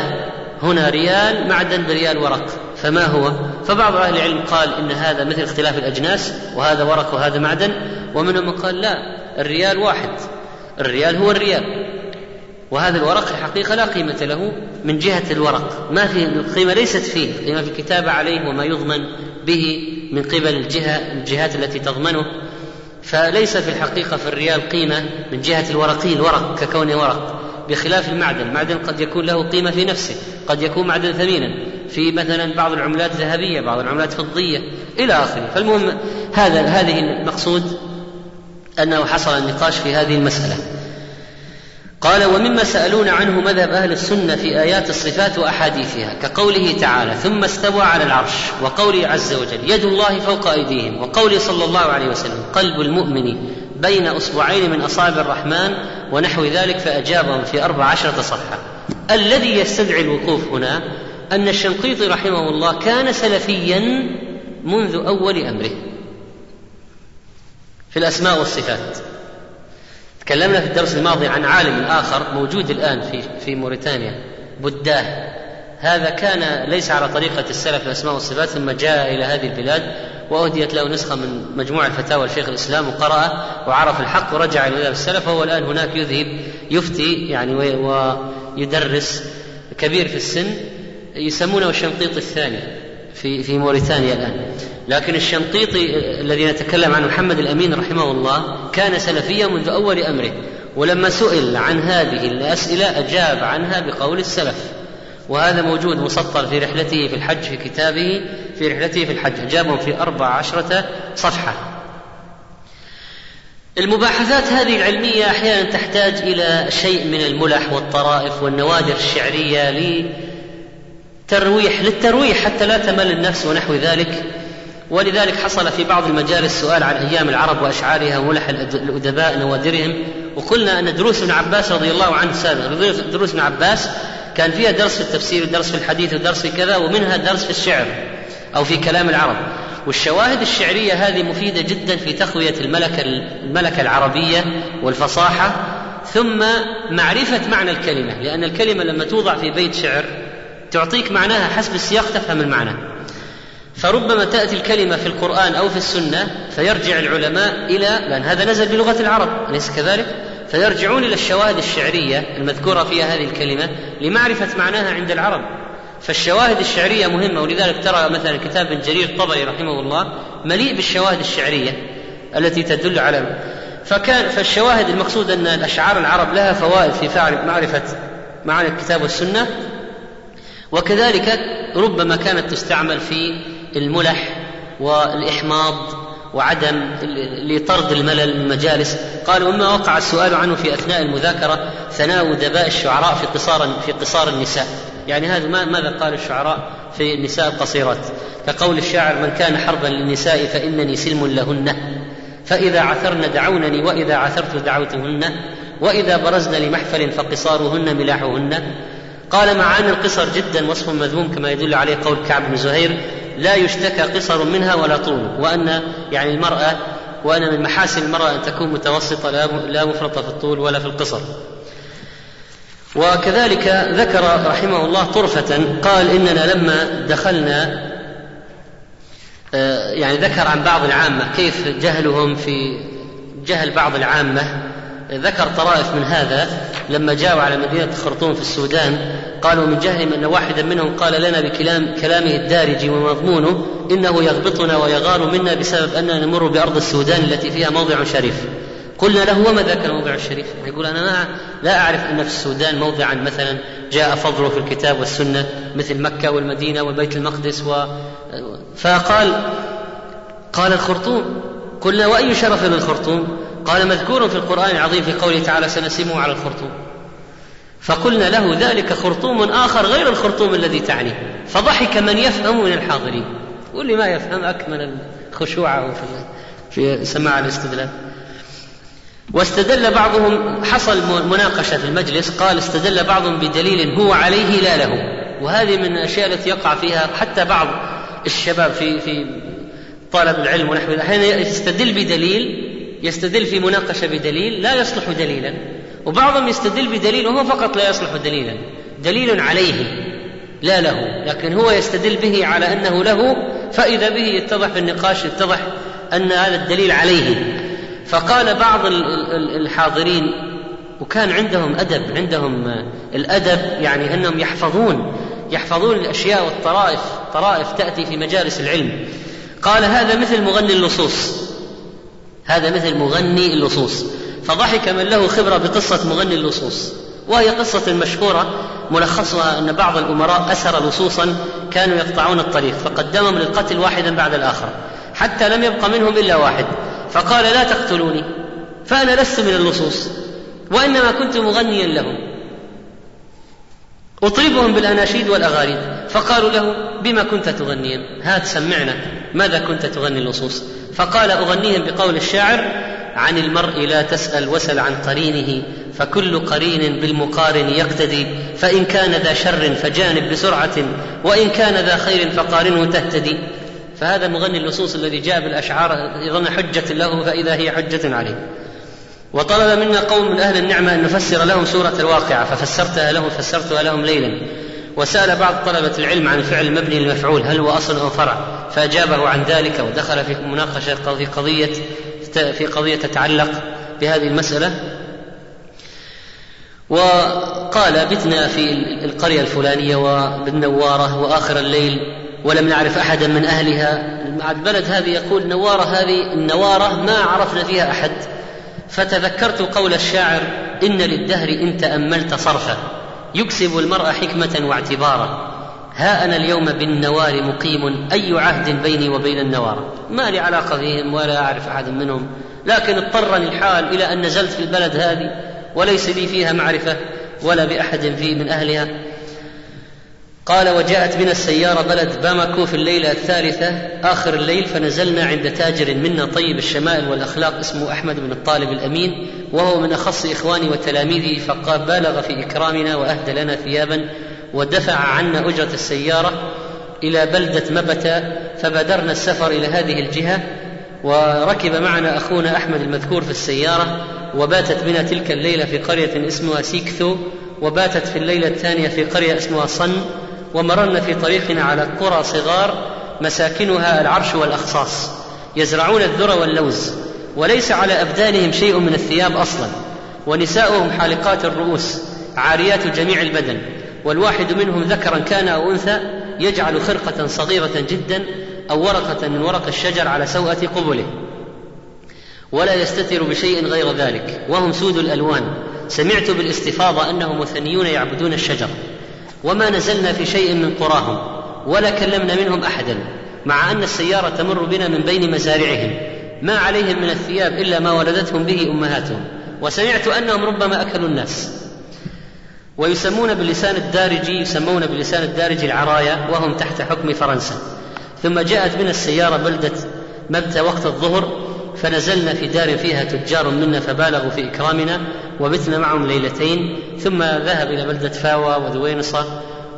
هنا ريال معدن بريال ورق. فما هو؟ فبعض أهل العلم قال إن هذا مثل اختلاف الأجناس وهذا ورق وهذا معدن ومنهم من قال لا الريال واحد الريال هو الريال. وهذا الورق الحقيقة لا قيمة له من جهة الورق. ما في القيمة ليست فيه القيمة في الكتابة عليه وما يضمن به من قبل الجهة الجهات التي تضمنه. فليس في الحقيقة في الريال قيمة من جهة الورقي الورق ككونه ورق. بخلاف المعدن المعدن قد يكون له قيمة في نفسه قد يكون معدن ثمينا. في مثلا بعض العملات ذهبية بعض العملات فضية إلى آخره. فالمهم هذا هذه المقصود أنه حصل النقاش في هذه المسألة. قال ومما سألونا عنه مذهب أهل السنة في آيات الصفات وأحاديثها كقوله تعالى ثم استوى على العرش وقوله عز وجل يد الله فوق أيديهم وقوله صلى الله عليه وسلم قلب المؤمن بين أصبعين من أصابع الرحمن ونحو ذلك فأجابهم في أربع عشرة صفحة. الذي يستدعي الوقوف هنا أن الشنقيطي رحمه الله كان سلفيا منذ أول أمره. في الأسماء والصفات. تكلمنا في الدرس الماضي عن عالم آخر موجود الآن في في موريتانيا بوداه. هذا كان ليس على طريقة السلف في الأسماء والصفات ثم جاء إلى هذه البلاد وأهديت له نسخة من مجموع الفتاوى لشيخ الإسلام وقرأ وعرف الحق ورجع إلى السلف وهو الآن هناك يذهب يفتي يعني ويدرس كبير في السن. يسمونه الشنقيط الثاني في في موريتانيا الآن. لكن الشنقيطي الذي نتكلم عنه محمد الأمين رحمه الله كان سلفيا منذ أول أمره ولما سئل عن هذه الأسئلة أجاب عنها بقول السلف. وهذا موجود مسطر في رحلته في الحج في كتابه في رحلته في الحج. أجابهم في أربع عشرة صفحة. المباحثات هذه العلمية أحيانا تحتاج إلى شيء من الملح والطرائف والنوادر الشعرية لترويح للترويح حتى لا تمل النفس ونحو ذلك. ولذلك حصل في بعض المجالس سؤال عن أيام العرب وأشعارها وملح الأدباء نوادرهم وقلنا أن دروس ابن عباس رضي الله عنه سابقا دروس ابن عباس كان فيها درس في التفسير ودرس في الحديث ودرس في كذا ومنها درس في الشعر أو في كلام العرب. والشواهد الشعرية هذه مفيدة جدا في تقوية الملكة الملكة العربية والفصاحة ثم معرفة معنى الكلمة لأن الكلمة لما توضع في بيت شعر تعطيك معناها حسب السياق تفهم المعنى فربما تأتي الكلمة في القرآن أو في السنة فيرجع العلماء إلى لأن هذا نزل بلغة العرب أليس كذلك؟ فيرجعون إلى الشواهد الشعرية المذكورة فيها هذه الكلمة لمعرفة معناها عند العرب فالشواهد الشعرية مهمة ولذلك ترى مثلا كتاب ابن جرير الطبري رحمه الله مليء بالشواهد الشعرية التي تدل على فكان فالشواهد المقصود أن الأشعار العرب لها فوائد في معرفة معاني الكتاب والسنة وكذلك ربما كانت تستعمل في الملح والإحماض وعدم لطرد الملل من المجالس قالوا مما وقع السؤال عنه في أثناء المذاكرة ثناء أدباء الشعراء في قصار في قصار النساء. يعني هذا ماذا قال الشعراء في النساء القصيرات؟ كقول الشاعر من كان حربا للنساء فإنني سلم لهن. فإذا عثرن دعونني وإذا عثرت دعوتهن. وإذا برزن لمحفل فقصارهن ملاحهن. قال مع أن القصر جدا وصف مذموم كما يدل عليه قول كعب بن زهير لا يشتكى قصر منها ولا طول وأن يعني المرأة وأن من محاسن المرأة أن تكون متوسطة لا مفرطة في الطول ولا في القصر. وكذلك ذكر رحمه الله طرفة قال إننا لما دخلنا آه، يعني ذكر عن بعض العامة كيف جهلهم في جهل بعض العامة ذكر طرائف من هذا لما جاءوا على مدينة الخرطوم في السودان قالوا من جهلهم أن واحدا منهم قال لنا بكلام كلامه الدارج ومضمونه إنه يغبطنا ويغار منا بسبب أننا نمر بأرض السودان التي فيها موضع شريف. قلنا له وما ذاك الموضع الشريف؟ يقول أنا لا أعرف أن في السودان موضعا مثلا جاء فضله في الكتاب والسنة مثل مكة والمدينة وبيت المقدس و... فقال قال الخرطوم قلنا وأي شرف للخرطوم؟ قال مذكور في القرآن العظيم في قوله تعالى سنسمه على الخرطوم. فقلنا له ذلك خرطوم آخر غير الخرطوم الذي تعنيه فضحك من يفهم من الحاضرين. واللي ما يفهم أكمل الخشوع في سماع الاستدلال. واستدل بعضهم حصل مناقشة في المجلس قال استدل بعضهم بدليل هو عليه لا له. وهذه من الأشياء التي يقع فيها حتى بعض الشباب في في طلب العلم ونحو أحيانا يستدل بدليل يستدل في مناقشة بدليل لا يصلح دليلا. وبعضهم يستدل بدليل وهو فقط لا يصلح دليلا. دليل عليه لا له لكن هو يستدل به على أنه له فإذا به يتضح في النقاش يتضح أن هذا الدليل عليه. فقال بعض الحاضرين وكان عندهم أدب عندهم الأدب يعني أنهم يحفظون يحفظون الأشياء والطرائف طرائف تأتي في مجالس العلم. قال هذا مثل مغني اللصوص. هذا مثل مغني اللصوص. فضحك من له خبرة بقصة مغني اللصوص. وهي قصة مشهورة ملخصها أن بعض الأمراء أسر لصوصا كانوا يقطعون الطريق فقدمهم للقتل واحدا بعد الآخر حتى لم يبق منهم إلا واحد. فقال لا تقتلوني فأنا لست من اللصوص وإنما كنت مغنيا لهم. أطربهم بالأناشيد والأغاني فقالوا له بما كنت تغنيا؟ هات سمعنا ماذا كنت تغني اللصوص؟ فقال أغنيهم بقول الشاعر عن المرء لا تسأل وسل عن قرينه فكل قرين بالمقارن يقتدي. فإن كان ذا شر فجانب بسرعة وإن كان ذا خير فقارنه تهتدي. فهذا مغني اللصوص الذي جاء بالأشعار يظن حجة له فإذا هي حجة عليه. وطلب منا قوم من أهل النعمة أن نفسر لهم سورة الواقعة ففسرتها لهم فسرتها لهم ليلا. وسأل بعض طلبة العلم عن الفعل المبني للمفعول هل هو أصل أو فرع؟ فأجابه عن ذلك ودخل في مناقشة في قضية في قضية تتعلق بهذه المسألة. وقال بتنا في القرية الفلانية وبالنوارة وآخر الليل ولم نعرف أحدا من أهلها. البلد هذه يقول نوارة هذه النوارة ما عرفنا فيها أحد. فتذكرت قول الشاعر إن للدهر إن تأملت صرفا. يكسب المرء حكمة واعتبارا. ها أنا اليوم بالنوار مقيم. أي عهد بيني وبين النوار؟ ما لي علاقة بهم ولا أعرف أحد منهم. لكن اضطرني الحال إلى أن نزلت في البلد هذه وليس لي فيها معرفة ولا بأحد في من أهلها. قال وجاءت بنا السيارة بلد باماكو في الليلة الثالثة آخر الليل فنزلنا عند تاجر منا طيب الشمائل والأخلاق اسمه أحمد بن الطالب الأمين وهو من أخص إخواني وتلاميذي فقال بالغ في إكرامنا وأهدى لنا ثيابا ودفع عنا أجرة السيارة إلى بلدة مبتة فبادرنا السفر إلى هذه الجهة وركب معنا أخونا أحمد المذكور في السيارة وباتت بنا تلك الليلة في قرية اسمها سيكثو وباتت في الليلة الثانية في قرية اسمها صن ومررنا في طريقنا على قرى صغار مساكنها العرش والأخصاص يزرعون الذر واللوز وليس على أبدانهم شيء من الثياب أصلا ونساؤهم حالقات الرؤوس عاريات جميع البدن والواحد منهم ذكرا كان أو أنثى يجعل خرقة صغيرة جدا أو ورقة من ورق الشجر على سوءة قبله. ولا يستتر بشيء غير ذلك وهم سود الألوان. سمعت بالاستفاضة أنهم مثنيون يعبدون الشجر. وما نزلنا في شيء من قراهم ولا كلمنا منهم أحدا مع أن السيارة تمر بنا من بين مزارعهم. ما عليهم من الثياب إلا ما ولدتهم به أمهاتهم. وسمعت أنهم ربما أكلوا الناس. ويسمون باللسان الدارجي يسمون باللسان الدارجي العرايا وهم تحت حكم فرنسا. ثم جاءت بنا السيارة بلده مبتى وقت الظهر فنزلنا في دار فيها تجار منا فبالغوا في إكرامنا وبتنا معهم ليلتين ثم ذهب إلى بلدة فاوى وذوينصة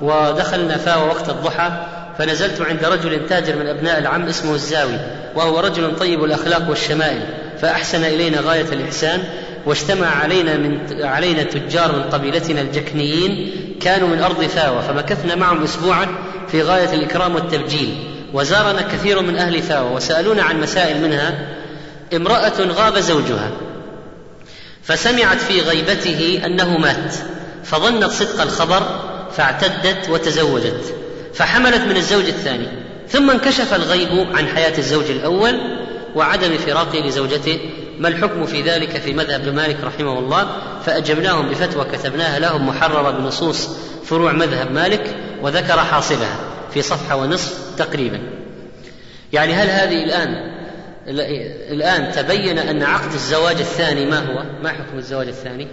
ودخلنا فاوى وقت الضحى فنزلت عند رجل تاجر من أبناء العم اسمه الزاوي وهو رجل طيب الأخلاق والشمائل فأحسن إلينا غاية الإحسان واجتمع علينا من علينا تجار من قبيلتنا الجكنيين كانوا من أرض فاوى فمكثنا معهم أسبوعا في غاية الإكرام والتبجيل وزارنا كثير من أهل فاوى وسألونا عن مسائل منها امرأة غاب زوجها فسمعت في غيبته أنه مات فظنت صدق الخبر فاعتدت وتزوجت فحملت من الزوج الثاني ثم انكشف الغيب عن حياة الزوج الأول وعدم فراقه لزوجته. ما الحكم في ذلك في مذهب مالك رحمه الله؟ فأجبناهم بفتوى كتبناها لهم محررة بنصوص فروع مذهب مالك وذكر حاصلها في صفحة ونصف تقريبا. يعني هل هذه الآن الآن تبين أن عقد الزواج الثاني ما هو؟ ما حكم الزواج الثاني؟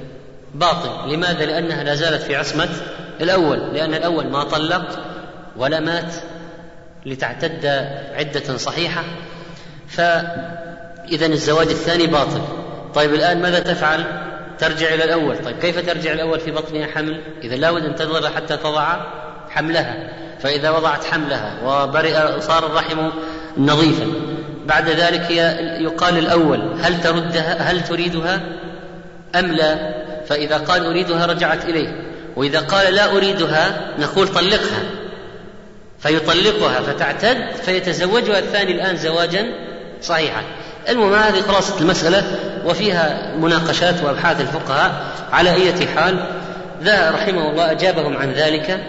باطل، لماذا؟ لأنها لا زالت في عصمة الأول، لأن الأول ما طلق ولا مات لتعتد عدة صحيحة، فإذا الزواج الثاني باطل. طيب الآن ماذا تفعل؟ ترجع إلى الأول، طيب كيف ترجع الأول في بطنها حمل؟ إذا لابد أن تنتظر حتى تضع حملها، فإذا وضعت حملها وبرئ صار الرحم نظيفا بعد ذلك يقال الأول هل تردها هل تريدها أم لا؟ فإذا قال أريدها رجعت إليه وإذا قال لا أريدها نقول طلقها فيطلقها فتعتد فيتزوجها الثاني الآن زواجا صحيحا. المهم هذه خلاصة المسألة وفيها مناقشات وأبحاث الفقهاء على أية حال. ذا رحمه الله أجابهم عن ذلك.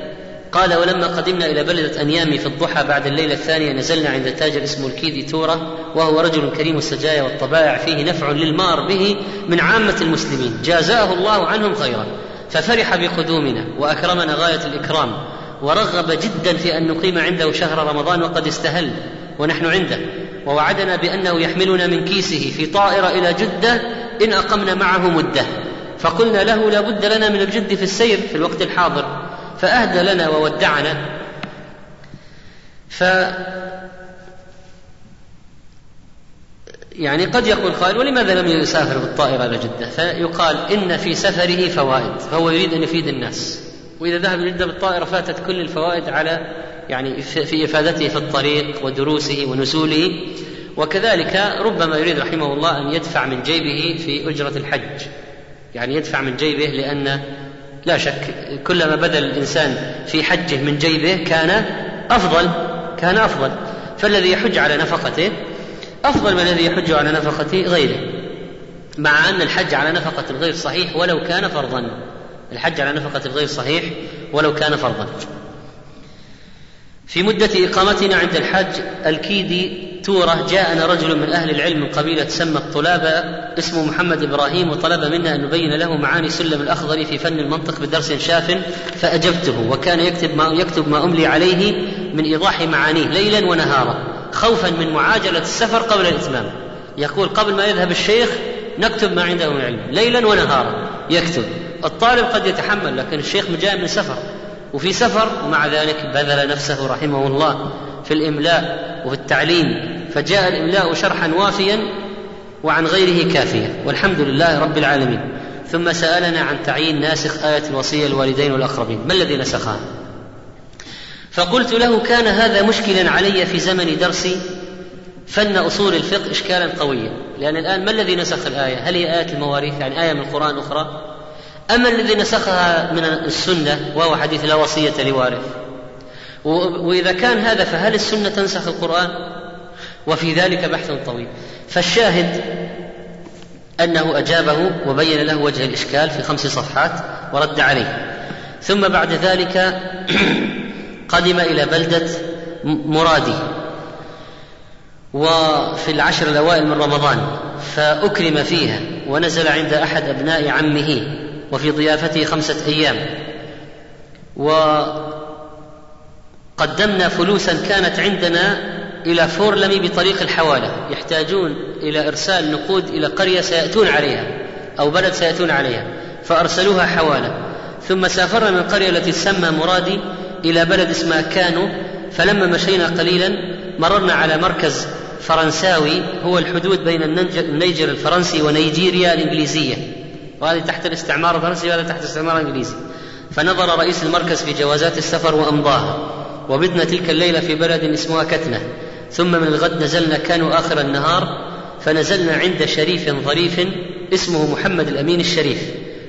قال ولما قدمنا إلى بلدة أنيامي في الضحى بعد الليلة الثانية نزلنا عند تاجر اسمه الكيدي تورة وهو رجل كريم السجايا والطبائع فيه نفع للمار به من عامة المسلمين. جازاه الله عنهم خيرا. ففرح بقدومنا وأكرمنا غاية الإكرام ورغب جدا في أن نقيم عنده شهر رمضان وقد استهل ونحن عنده. ووعدنا بأنه يحملنا من كيسه في طائرة إلى جدة إن أقمنا معه مدة. فقلنا له لا بد لنا من الجد في السير في الوقت الحاضر. فأهدى لنا وودعنا. ف يعني قد يقول قائل ولماذا لم يسافر بالطائرة إلى جدة؟ فيقال إن في سفره فوائد فهو يريد أن يفيد الناس. وإذا ذهب جدة بالطائرة فاتت كل الفوائد على يعني في إفادته في الطريق ودروسه ونزوله. وكذلك ربما يريد رحمه الله أن يدفع من جيبه في أجرة الحج. يعني يدفع من جيبه لأن لا شك كلما بذل الإنسان في حجه من جيبه كان أفضل كان أفضل. فالذي يحج على نفقته أفضل من الذي يحج على نفقة غيره. مع أن الحج على نفقة الغير صحيح ولو كان فرضا. الحج على نفقة الغير صحيح ولو كان فرضا. في مدة إقامتنا عند الحج الكيدي تورة جاءنا رجل من أهل العلم من قبيلة سمى الطلابة اسمه محمد إبراهيم وطلب منا أن نبين له معاني سلم الأخضر في فن المنطق بدرس شاف فأجبته وكان يكتب ما يكتب ما أملي عليه من إيضاح معانيه ليلا ونهارا خوفا من معاجلة السفر قبل الإتمام. يقول قبل ما يذهب الشيخ نكتب ما عنده من علم ليلا ونهارا. يكتب الطالب قد يتحمل لكن الشيخ جاء من سفر وفي سفر ومع ذلك بذل نفسه رحمه الله. في الإملاء وفي التعليم فجاء الإملاء شرحا وافيا وعن غيره كافيا والحمد لله رب العالمين. ثم سألنا عن تعيين ناسخ آية الوصية للوالدين والأقربين ما الذي نسخها؟ فقلت له كان هذا مشكلا علي في زمن درسي فن أصول الفقه إشكالا قويا. لأن الآن ما الذي نسخ الآية؟ هل هي آية المواريث؟ يعني آية من القرآن أخرى؟ أما الذي نسخها من السنة وهو حديث لا وصية لوارث. وإذا كان هذا فهل السنة تنسخ القرآن؟ وفي ذلك بحث طويل. فالشاهد أنه أجابه وبين له وجه الإشكال في خمس صفحات ورد عليه. ثم بعد ذلك [CLEARS THROAT] قدم إلى بلدة مرادي وفي العشر الأوائل من رمضان فأكرم فيها ونزل عند أحد أبناء عمه وفي ضيافته خمسة أيام. وقدمنا فلوسا كانت عندنا إلى فورلمي بطريق الحوالة يحتاجون إلى إرسال نقود إلى قرية سيأتون عليها أو بلد سيأتون عليها فأرسلوها حوالة. ثم سافرنا من القرية التي تسمى مرادي إلى بلد اسمها كانو فلما مشينا قليلا مررنا على مركز فرنساوي هو الحدود بين النيجر الفرنسي ونيجيريا الإنجليزية. وهذه تحت الاستعمار الفرنسي وهذا تحت الاستعمار الإنجليزي. فنظر رئيس المركز في جوازات السفر وأمضاها. وبتنا تلك الليلة في بلد اسمها كتنة. ثم من الغد نزلنا كانوا آخر النهار فنزلنا عند شريف ظريف اسمه محمد الأمين الشريف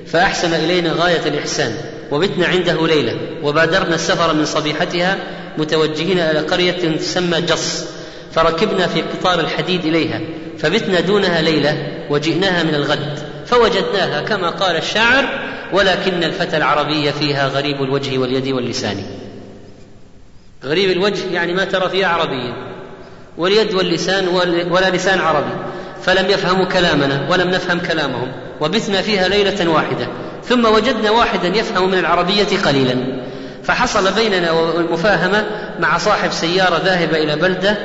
فأحسن إلينا غاية الإحسان وبتنا عنده ليلة وبادرنا السفر من صبيحتها متوجهين إلى قرية تسمى جص فركبنا في قطار الحديد إليها فبتنا دونها ليلة وجئناها من الغد فوجدناها كما قال الشاعر ولكن الفتى العربي فيها غريب الوجه واليد واللسان غريب الوجه يعني ما ترى فيها عربيا واليد واللسان ولا لسان عربي. فلم يفهموا كلامنا ولم نفهم كلامهم. وبثنا فيها ليلة واحدة. ثم وجدنا واحدا يفهم من العربية قليلا. فحصل بيننا المفاهمة مع صاحب سيارة ذاهبة إلى بلدة.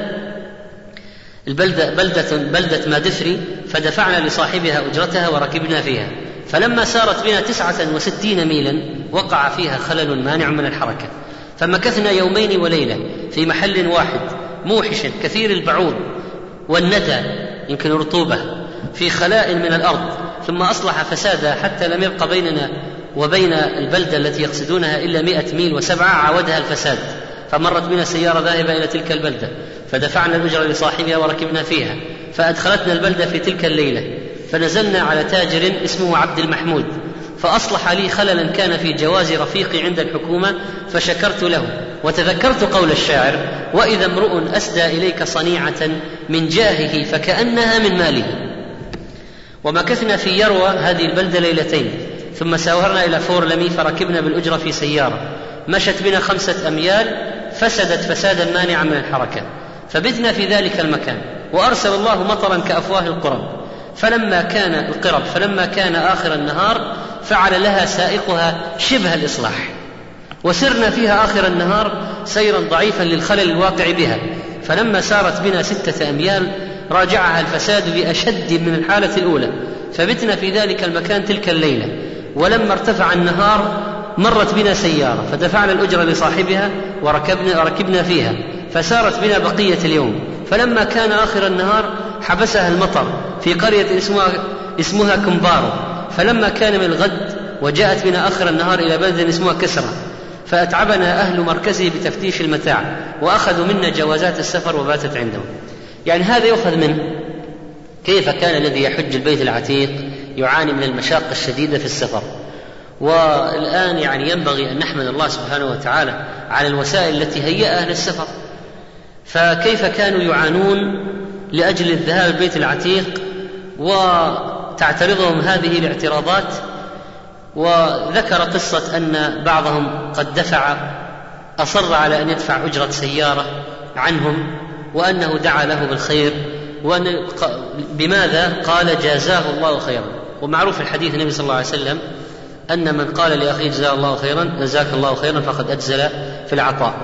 البلدة بلدة بلدة مادفري. فدفعنا لصاحبها أجرتها وركبنا فيها. فلما سارت بنا تسعة وستين ميلا وقع فيها خلل مانع من الحركة. فمكثنا يومين وليلة في محل واحد موحش كثير البعوض والندى يمكن رطوبة في خلاء من الأرض ثم أصلح فسادا حتى لم يبق بيننا وبين البلدة التي يقصدونها إلا مئة ميل وسبعة عودها الفساد فمرت بنا سيارة ذاهبة إلى تلك البلدة فدفعنا الأجرة لصاحبها وركبنا فيها فأدخلتنا البلدة في تلك الليلة فنزلنا على تاجر اسمه عبد المحمود فأصلح لي خللا كان في جواز رفيقي عند الحكومة فشكرت له. وتذكرت قول الشاعر وإذا امرؤ أسدى إليك صنيعة من جاهه فكأنها من ماله. ومكثنا في يروى هذه البلدة ليلتين ثم سافرنا إلى فورلمي فركبنا بالأجرة في سيارة. مشت بنا خمسة أميال فسدت فسادا مانعا من الحركة. فبتنا في ذلك المكان وأرسل الله مطرا كأفواه القرب فلما كان القرب فلما كان آخر النهار فعل لها سائقها شبه الإصلاح. وسرنا فيها آخر النهار سيرا ضعيفا للخلل الواقع بها. فلما سارت بنا ستة أميال راجعها الفساد بأشد من الحالة الأولى. فبتنا في ذلك المكان تلك الليلة. ولما ارتفع النهار مرت بنا سيارة. فدفعنا الاجره لصاحبها وركبنا ركبنا فيها. فسارت بنا بقية اليوم. فلما كان آخر النهار حبسها المطر في قرية اسمها اسمها كمبارو فلما كان من الغد وجاءت بنا آخر النهار إلى بلد اسمها كسرى فأتعبنا أهل مركزه بتفتيش المتاع وأخذوا منا جوازات السفر وباتت عندهم. يعني هذا يؤخذ منه كيف كان الذي يحج البيت العتيق يعاني من المشاق الشديدة في السفر. والآن يعني ينبغي أن نحمد الله سبحانه وتعالى على الوسائل التي هيأها للسفر. فكيف كانوا يعانون لأجل الذهاب البيت العتيق وتعترضهم هذه الاعتراضات وذكر قصة أن بعضهم قد دفع أصر على أن يدفع أجرة سيارة عنهم وأنه دعا له بالخير وأن بماذا؟ قال جازاه الله خيرا. ومعروف الحديث النبي صلى الله عليه وسلم أن من قال لأخيه جزاه الله خيرا جزاك الله خيرا فقد أجزل في العطاء.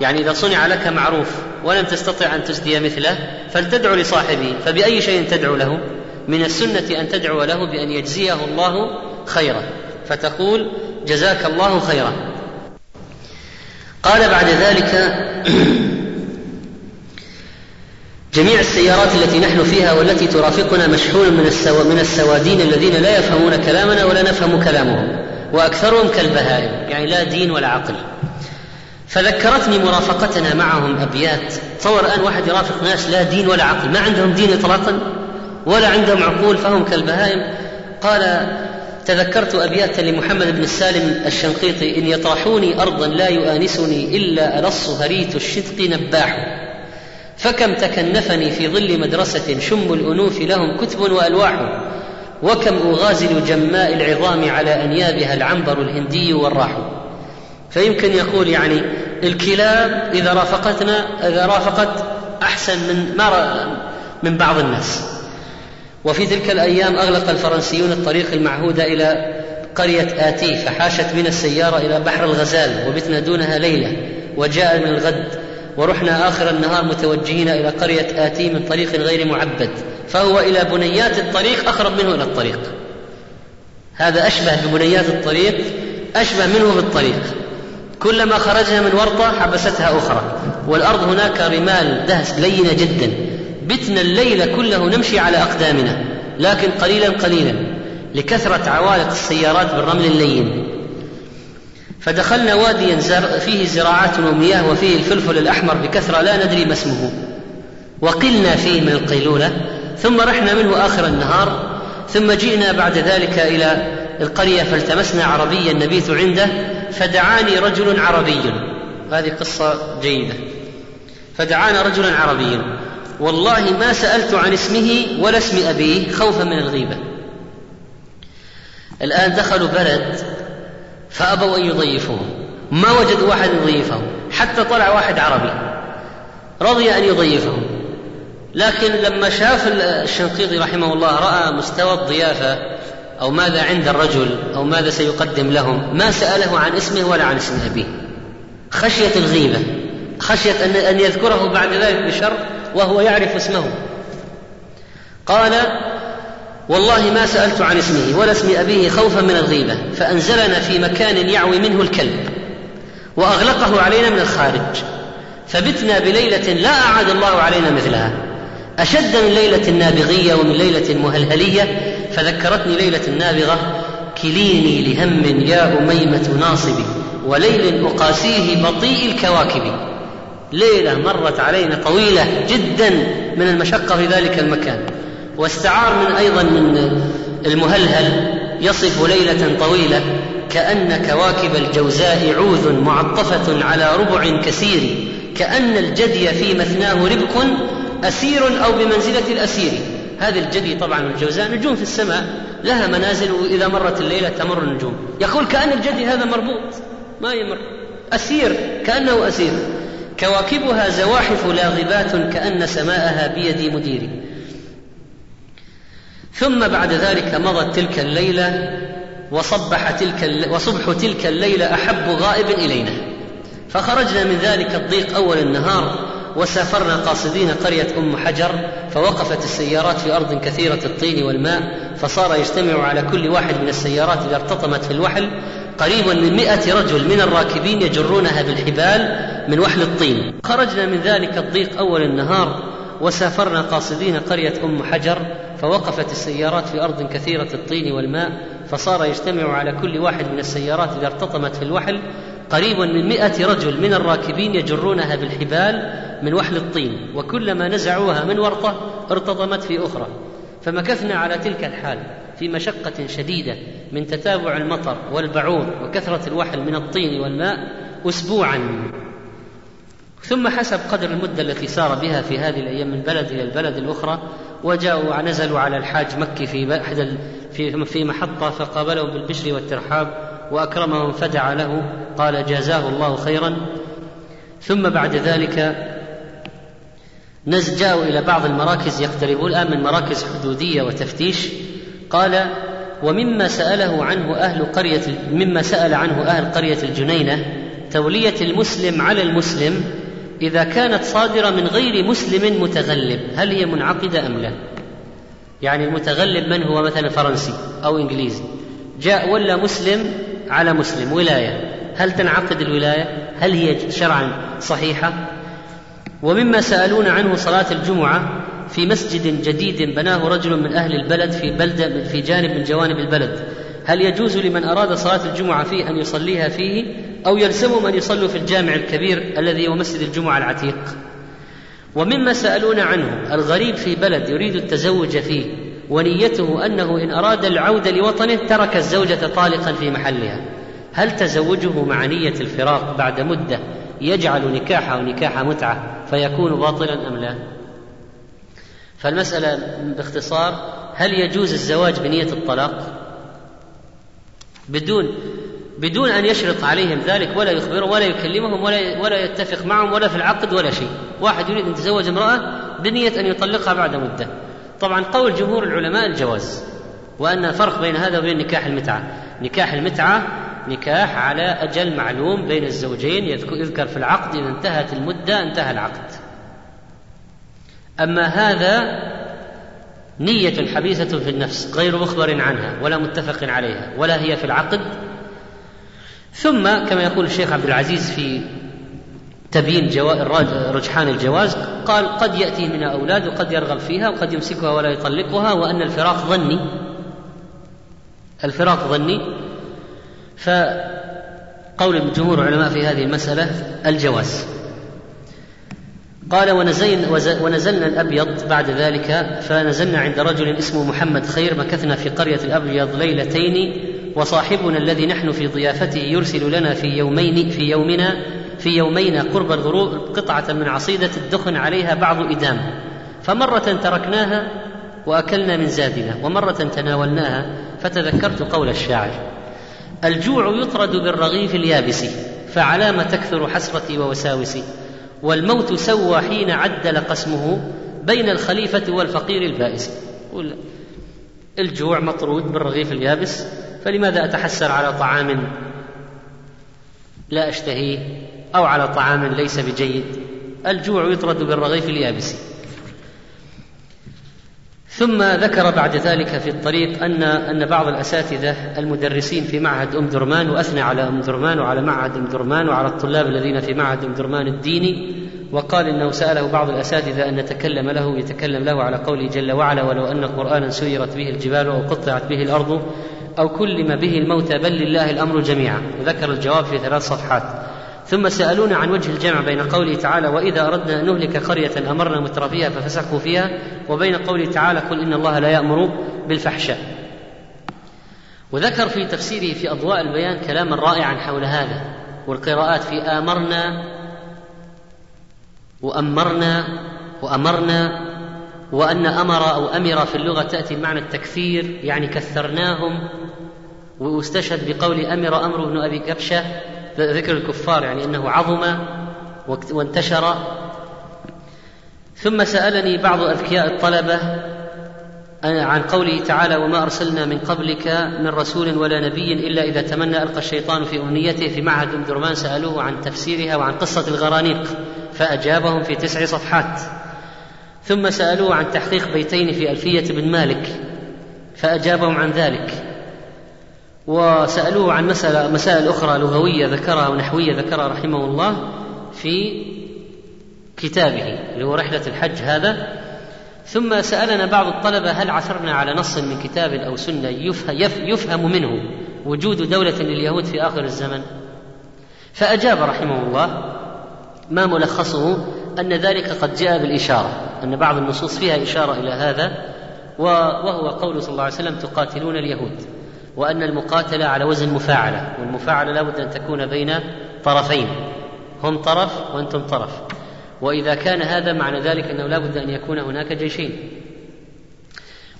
يعني إذا صنع لك معروف ولم تستطع أن تسدي مثله فلتدعو لصاحبه فبأي شيء تدعو له؟ من السنة أن تدعو له بأن يجزيه الله خيرا فتقول جزاك الله خيرا. قال بعد ذلك [CLEARS THROAT] جميع السيارات التي نحن فيها والتي ترافقنا مشحون من السو... من السوادين الذين لا يفهمون كلامنا ولا نفهم كلامهم وأكثرهم كالبهائم يعني لا دين ولا عقل. فذكرتني مرافقتنا معهم أبيات. تصور الآن واحد يرافق ناس لا دين ولا عقل ما عندهم دين اطلاقا ولا عندهم عقول فهم كالبهائم. قال تذكرت أبياتا لمحمد بن السالم الشنقيطي إن يطرحوني ارضا لا يؤانسني إلا ألص هريت الشدق نباح. فكم تكنفني في ظل مدرسة شم الأنوف لهم كتب وألواح. وكم أغازل جماء العظام على أنيابها العنبر الهندي والراح. فيمكن يقول يعني الكلاب إذا رافقتنا إذا رافقت أحسن من ما من بعض الناس. وفي تلك الأيام أغلق الفرنسيون الطريق المعهود إلى قرية آتي فحاشت بنا السيارة إلى بحر الغزال وبتنا دونها ليلة وجاء من الغد ورحنا آخر النهار متوجهين إلى قرية آتي من طريق غير معبد فهو إلى بنيات الطريق أقرب منه إلى الطريق. هذا أشبه ببنيات الطريق أشبه منه بالطريق. كلما خرجنا من ورطة حبستها أخرى. والأرض هناك رمال دهس لينة جدا. بتنا الليل كله نمشي على أقدامنا لكن قليلا قليلا لكثرة عوالق السيارات بالرمل اللين. فدخلنا واديا فيه زراعات ومياه وفيه الفلفل الأحمر بكثرة لا ندري ما اسمه. وقلنا فيه من القيلولة ثم رحنا منه آخر النهار ثم جئنا بعد ذلك إلى القرية فالتمسنا عربيا نبيت عنده فدعاني رجل عربي. هذه قصة جيدة. فدعانا رجل عربي والله ما سألت عن اسمه ولا اسم أبيه خوفا من الغيبة. الآن دخلوا بلد فأبوا أن يضيفوه. ما وجدوا واحد يضيفه حتى طلع واحد عربي. رضي أن يضيفه. لكن لما شاف الشنقيطي رحمه الله رأى مستوى الضيافة أو ماذا عند الرجل أو ماذا سيقدم لهم؟ ما سأله عن اسمه ولا عن اسم أبيه. خشية الغيبة. خشية أن أن يذكره بعد ذلك بشر وهو يعرف اسمه. قال والله ما سألت عن اسمه ولا اسم أبيه خوفا من الغيبة فأنزلنا في مكان يعوي منه الكلب وأغلقه علينا من الخارج. فبتنا بليلة لا أعاد الله علينا مثلها. أشد من ليلة النابغية ومن ليلة مهلهلية فذكرتني ليلة النابغة كليني لهم يا أميمة ناصبي وليل أقاسيه بطيء الكواكب. ليلة مرت علينا طويلة جدا من المشقة في ذلك المكان. واستعار من أيضا من المهلهل يصف ليلة طويلة كأن كواكب الجوزاء عوذ معطفة على ربع كثير كأن الجدي في مثناه ربق أسير أو بمنزلة الأسير. هذه الجدي طبعا والجوزاء نجوم في السماء لها منازل وإذا مرت الليلة تمر النجوم. يقول كأن الجدي هذا مربوط ما يمر. أسير كأنه أسير. كواكبها زواحف لاغبات كأن سماءها بيد مديري ثم بعد ذلك مضت تلك الليلة وصبح تلك وصبح تلك الليلة أحب غائب إلينا. فخرجنا من ذلك الضيق أول النهار وسافرنا قاصدين قرية أم حجر فوقفت السيارات في أرض كثيرة الطين والماء فصار يجتمع على كل واحد من السيارات إذا ارتطمت في الوحل. قريبا من مئة رجل من الراكبين يجرونها بالحبال من وحل الطين. خرجنا من ذلك الضيق أول النهار وسافرنا قاصدين قرية أم حجر فوقفت السيارات في أرض كثيرة الطين والماء فصار يجتمع على كل واحد من السيارات إذا ارتطمت في الوحل. قريبا من مئة رجل من الراكبين يجرونها بالحبال من وحل الطين وكلما نزعوها من ورطة ارتطمت في أخرى. فمكثنا على تلك الحال في مشقة شديدة من تتابع المطر والبعوض وكثرة الوحل من الطين والماء أسبوعا. ثم حسب قدر المدة التي سار بها في هذه الأيام من بلد إلى البلد الأخرى وجاءوا نزلوا على الحاج مكي في في محطة فقابلهم بالبشر والترحاب وأكرمهم فدعا له قال جازاه الله خيرا ثم بعد ذلك جاءوا إلى بعض المراكز يقتربون الآن من مراكز حدودية وتفتيش قال ومما سأله عنه أهل قرية مما سأل عنه أهل قرية الجنينة تولية المسلم على المسلم إذا كانت صادرة من غير مسلم متغلب هل هي منعقدة أم لا؟ يعني المتغلب من هو مثلا فرنسي أو إنجليزي جاء ولا مسلم على مسلم ولاية هل تنعقد الولاية؟ هل هي شرعا صحيحة؟ ومما سألون عنه صلاة الجمعة في مسجد جديد بناه رجل من أهل البلد في بلدة في جانب من جوانب البلد هل يجوز لمن أراد صلاة الجمعة فيه أن يصليها فيه أو يلزمهم أن يصلوا في الجامع الكبير الذي هو مسجد الجمعة العتيق ومما سألون عنه الغريب في بلد يريد التزوج فيه ونيته أنه إن أراد العودة لوطنه ترك الزوجة طالقا في محلها. هل تزوجه مع نية الفراق بعد مدة يجعل نكاحه نكاح متعة فيكون باطلا أم لا؟ فالمسألة باختصار هل يجوز الزواج بنية الطلاق؟ بدون بدون أن يشرط عليهم ذلك ولا يخبرهم ولا يكلمهم ولا ولا يتفق معهم ولا في العقد ولا شيء. واحد يريد أن يتزوج امرأة بنية أن يطلقها بعد مدة. طبعا قول جمهور العلماء الجواز وأن فرق بين هذا وبين نكاح المتعة. نكاح المتعة نكاح على أجل معلوم بين الزوجين يذكر في العقد إذا انتهت المدة انتهى العقد. أما هذا نية حبيسة في النفس غير مخبر عنها ولا متفق عليها ولا هي في العقد. ثم كما يقول الشيخ عبد العزيز في تبيين. رجحان الجواز قال قد يأتي من أولاد وقد يرغب فيها وقد يمسكها ولا يطلقها وأن الفراق ظني الفراق ظني فقول جمهور العلماء في هذه المسألة الجواز قال ونزلنا, ونزلنا الأبيض بعد ذلك فنزلنا عند رجل اسمه محمد خير مكثنا في قرية الأبيض ليلتين وصاحبنا الذي نحن في ضيافته يرسل لنا في يومين في يومنا في يومين قرب الغروب قطعة من عصيدة الدخن عليها بعض إدام. فمرة تركناها وأكلنا من زادنا ومرة تناولناها فتذكرت قول الشاعر الجوع يطرد بالرغيف اليابس فعلام تكثر حسرتي ووساوسي. والموت سوى حين عدل قسمه بين الخليفة والفقير البائس. الجوع مطرود بالرغيف اليابس فلماذا أتحسر على طعام لا أشتهيه؟ أو على طعام ليس بجيد. الجوع يطرد بالرغيف اليابس ثم ذكر بعد ذلك في الطريق أن أن بعض الأساتذة المدرسين في معهد أم درمان وأثنى على أم درمان وعلى معهد أم درمان وعلى الطلاب الذين في معهد أم درمان الديني وقال إنه سأله بعض الأساتذة أن نتكلم له يتكلم له على قوله جل وعلا ولو أن قرآنا سيرت به الجبال أو قطعت به الأرض أو كلم به الموتى بل لله الأمر جميعا. وذكر الجواب في ثلاث صفحات. ثم سألونا عن وجه الجمع بين قوله تعالى وإذا أردنا أن نهلك قرية أمرنا متر فيها ففسقوا فيها وبين قوله تعالى قل إن الله لا يأمر بالفحشاء. وذكر في تفسيره في أضواء البيان كلاما رائعا حول هذا والقراءات في آمرنا وأمرنا وأمرنا وأن أمر أو أمر في اللغة تأتي بمعنى التكثير يعني كثرناهم واستشهد بقول أمر أمر بن أبي كبشة ذكر الكفار يعني أنه عظم وانتشر. ثم سألني بعض أذكياء الطلبة عن قوله تعالى وما أرسلنا من قبلك من رسول ولا نبي إلا إذا تمنى ألقى الشيطان في أمنيته في معهد أم درمان سألوه عن تفسيرها وعن قصة الغرانيق فأجابهم في تسع صفحات. ثم سألوه عن تحقيق بيتين في ألفية بن مالك فأجابهم عن ذلك. وسألوه عن مسألة مسائل أخرى لغوية ذكرها ونحوية ذكرها رحمه الله في كتابه اللي هو رحلة الحج هذا. ثم سألنا بعض الطلبة هل عثرنا على نص من كتاب أو سنة يفهم منه وجود دولة لليهود في آخر الزمن؟ فأجاب رحمه الله ما ملخصه أن ذلك قد جاء بالإشارة أن بعض النصوص فيها إشارة إلى هذا وهو قول صلى الله عليه وسلم تقاتلون اليهود. وأن المقاتلة على وزن مفاعلة والمفاعلة لا بد أن تكون بين طرفين هم طرف وأنتم طرف. وإذا كان هذا معنى ذلك أنه لا بد أن يكون هناك جيشين.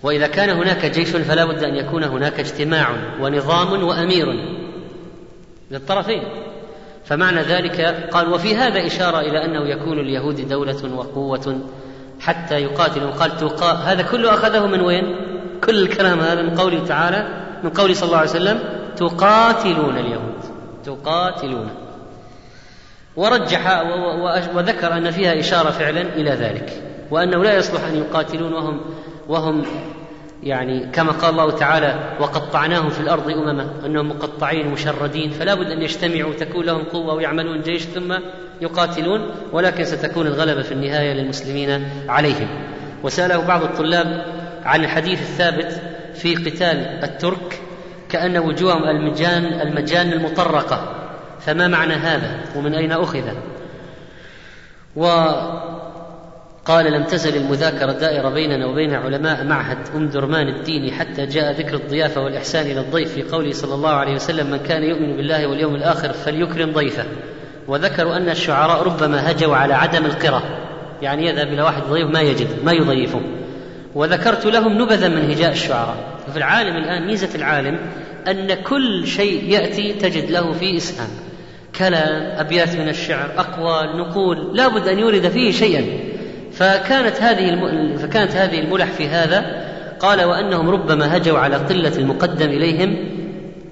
وإذا كان هناك جيش فلا بد أن يكون هناك اجتماع ونظام وأمير للطرفين. فمعنى ذلك قال وفي هذا إشارة إلى أنه يكون اليهود دولة وقوة حتى يقاتلوا قال تقا... هذا كله أخذه من وين؟ كل الكلام هذا من قوله تعالى من قوله صلى الله عليه وسلم تقاتلون اليهود. تقاتلون. ورجح وذكر أن فيها إشارة فعلا إلى ذلك وأنه لا يصلح أن يقاتلون وهم وهم يعني كما قال الله تعالى وقطعناهم في الأرض أمما. أنهم مقطعين مشردين فلا بد أن يجتمعوا تكون لهم قوة ويعملون جيش ثم يقاتلون ولكن ستكون الغلبة في النهاية للمسلمين عليهم. وسأله بعض الطلاب عن الحديث الثابت في قتال الترك كأن وجوههم المجان المجان المطرقة. فما معنى هذا؟ ومن أين أخذ؟ و قال لم تزل المذاكرة دائرة بيننا وبين علماء معهد أم درمان الديني حتى جاء ذكر الضيافة والإحسان إلى الضيف في قوله صلى الله عليه وسلم من كان يؤمن بالله واليوم الآخر فليكرم ضيفه وذكروا أن الشعراء ربما هجوا على عدم القرى يعني يذهب إلى واحد ضيف ما يجد ما يضيفه. وذكرت لهم نبذا من هجاء الشعراء. وفي العالم الآن ميزة العالم أن كل شيء يأتي تجد له فيه إسهام. كلام أبيات من الشعر أقوال نقول لا بد أن يورد فيه شيئا. فكانت هذه الم... فكانت هذه الملح في هذا. قال وأنهم ربما هجوا على قلة المقدم إليهم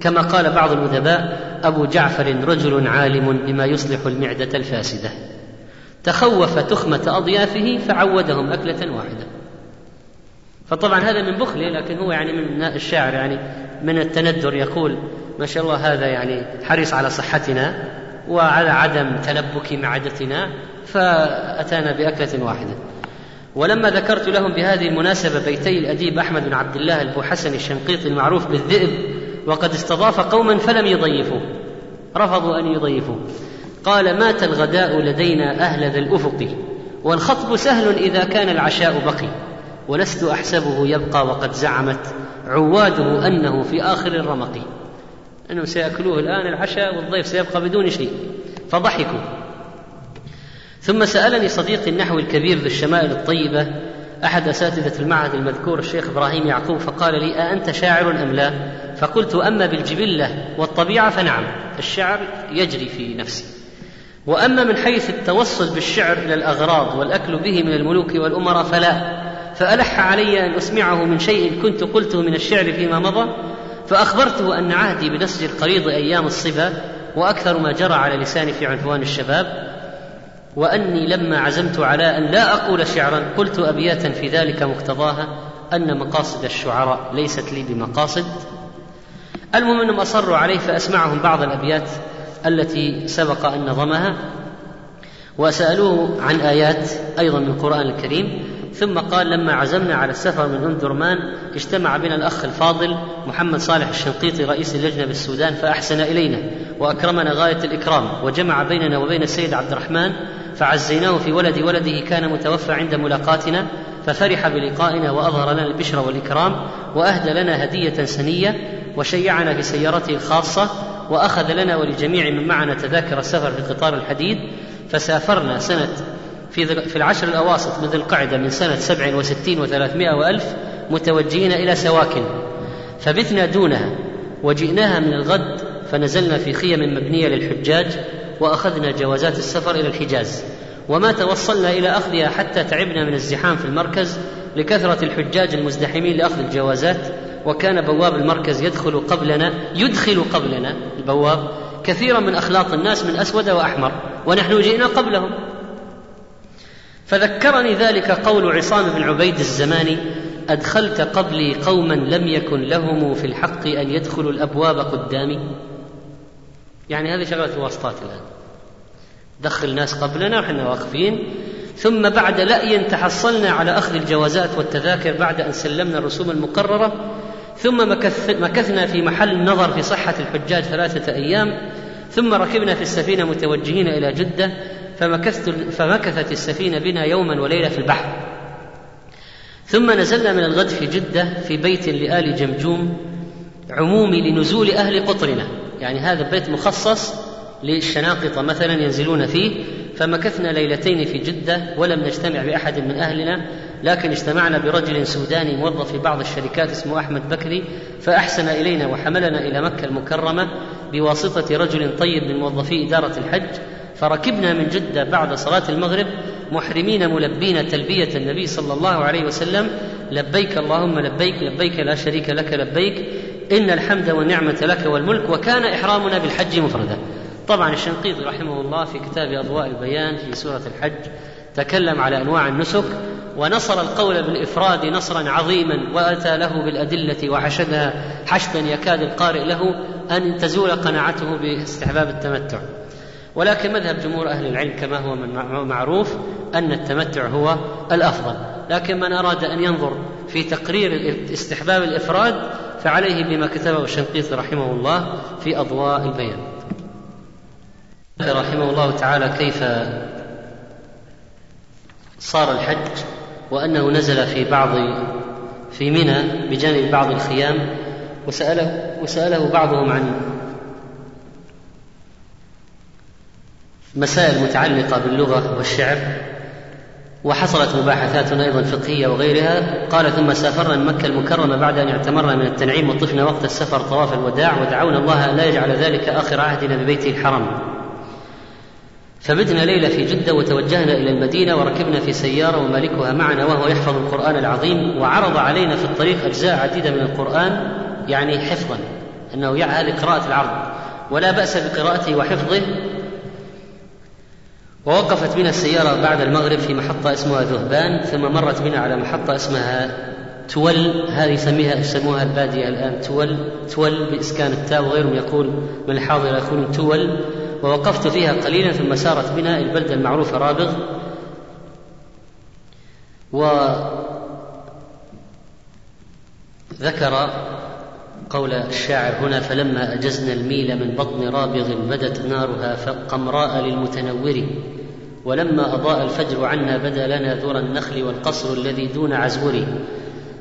كما قال بعض الأدباء أبو جعفر رجل عالم بما يصلح المعدة الفاسدة. تخوف تخمة أضيافه فعودهم أكلة واحدة. فطبعا هذا من بخله لكن هو يعني من الشاعر يعني من التندر يقول ما شاء الله هذا يعني حريص على صحتنا وعلى عدم تلبك معدتنا فأتانا بأكلة واحدة. ولما ذكرت لهم بهذه المناسبة بيتي الأديب أحمد بن عبد الله البوحسن الشنقيطي المعروف بالذئب وقد استضاف قوما فلم يضيفوا رفضوا أن يضيفوا. قال مات الغداء لدينا أهل ذا الأفق والخطب سهل إذا كان العشاء بقي. ولست أحسبه يبقى وقد زعمت. عواده أنه في آخر الرمق. أنهم سيأكلوه الآن العشاء والضيف سيبقى بدون شيء. فضحكوا. ثم سألني صديقي النحو الكبير ذو الشمائل الطيبة أحد أساتذة المعهد المذكور الشيخ إبراهيم يعقوب فقال لي أأنت شاعر أم لا؟ فقلت أما بالجبلة والطبيعة فنعم الشعر يجري في نفسي. وأما من حيث التوصل بالشعر إلى الأغراض والأكل به من الملوك والأمراء فلا. فألح علي أن أسمعه من شيء كنت قلته من الشعر فيما مضى فأخبرته أن عهدي بنسج القريض أيام الصبا وأكثر ما جرى على لساني في عنفوان الشباب وأني لما عزمت على أن لا أقول شعرا قلت أبياتا في ذلك مقتضاها أن مقاصد الشعراء ليست لي بمقاصد. المهم أنهم أصروا عليه فأسمعهم بعض الأبيات التي سبق أن نظمها وسألوه عن آيات أيضا من القرآن الكريم ثم قال لما عزمنا على السفر من ام درمان اجتمع بنا الأخ الفاضل محمد صالح الشنقيطي رئيس اللجنة بالسودان فأحسن إلينا وأكرمنا غاية الإكرام وجمع بيننا وبين السيد عبد الرحمن فعزيناه في ولد ولده كان متوفى عند ملاقاتنا ففرح بلقائنا وأظهر لنا البشر والإكرام وأهدى لنا هدية سنية وشيعنا في سيارته الخاصة وأخذ لنا ولجميع من معنا تذاكر السفر في قطار الحديد فسافرنا سنة في, في العشر الأواسط من ذي القعدة من سنة سبع وستين وثلاثمائة وألف متوجهين إلى سواكن. فبثنا دونها وجئناها من الغد فنزلنا في خيم مبنية للحجاج وأخذنا جوازات السفر إلى الحجاز. وما توصلنا إلى أخذها حتى تعبنا من الزحام في المركز لكثرة الحجاج المزدحمين لأخذ الجوازات. وكان بواب المركز يدخل قبلنا يدخل قبلنا البواب كثيرا من أخلاط الناس من أسود وأحمر ونحن جئنا قبلهم. فذكرني ذلك قول عصام بن عبيد الزماني أدخلت قبلي قوما لم يكن لهم في الحق أن يدخلوا الأبواب قدامي. يعني هذه شغلة الواسطات الآن. دخل ناس قبلنا وحنا واقفين ثم بعد لأي تحصلنا على أخذ الجوازات والتذاكر بعد أن سلمنا الرسوم المقررة ثم مكثنا في محل النظر في صحة الحجاج ثلاثة أيام ثم ركبنا في السفينة متوجهين إلى جدة فمكثت فمكثت السفينة بنا يوما وليلة في البحر. ثم نزلنا من الغد في جدة في بيت لآل جمجوم عمومي لنزول أهل قطرنا. يعني هذا بيت مخصص للشناقطة مثلا ينزلون فيه. فمكثنا ليلتين في جدة ولم نجتمع بأحد من أهلنا لكن اجتمعنا برجل سوداني موظف في بعض الشركات اسمه أحمد بكري فأحسن إلينا وحملنا إلى مكة المكرمة بواسطة رجل طيب من موظفي إدارة الحج فركبنا من جدة بعد صلاة المغرب محرمين ملبين تلبية النبي صلى الله عليه وسلم لبيك اللهم لبيك لبيك لا شريك لك لبيك. إن الحمد والنعمة لك والملك. وكان إحرامنا بالحج مفردا. طبعا الشنقيطي رحمه الله في كتاب أضواء البيان في سورة الحج تكلم على أنواع النسك ونصر القول بالإفراد نصرا عظيما وأتى له بالأدلة وحشدها حشدا يكاد القارئ له أن تزول قناعته باستحباب التمتع. ولكن مذهب جمهور أهل العلم كما هو من معروف أن التمتع هو الأفضل. لكن من أراد أن ينظر في تقرير استحباب الإفراد فعليه بما كتبه الشنقيطي رحمه الله في أضواء البيان. رحمه الله تعالى كيف صار الحج وأنه نزل في بعض في منى بجانب بعض الخيام. وسأله وسأله بعضهم عن مسائل متعلقة باللغة والشعر وحصلت مباحثات أيضا فقهية وغيرها. قال ثم سافرنا من مكة المكرمة بعد أن اعتمرنا من التنعيم وطفنا وقت السفر طواف الوداع ودعونا الله لا يجعل ذلك آخر عهدنا ببيته الحرم فبتنا ليلة في جدة وتوجهنا إلى المدينة وركبنا في سيارة ومالكها معنا وهو يحفظ القرآن العظيم وعرض علينا في الطريق أجزاء عديدة من القرآن يعني حفظا أنه هذه قراءة العرض. ولا بأس بقراءته وحفظه ووقفت بنا السيارة بعد المغرب في محطة اسمها ذهبان ثم مرت بنا على محطة اسمها تول هذه يسميها يسموها البادية الآن تول. تول بإسكان التاء وغيرهم يقول من الحاضر يقولون تول. ووقفت فيها قليلا ثم سارت بنا البلدة المعروفة رابغ. وذكر قول الشاعر هنا فلما أجزنا الميل من بطن رابغ بدت نارها قمراء للمتنور ولما أضاء الفجر عنا بدا لنا ذرى النخل والقصر الذي دون عزور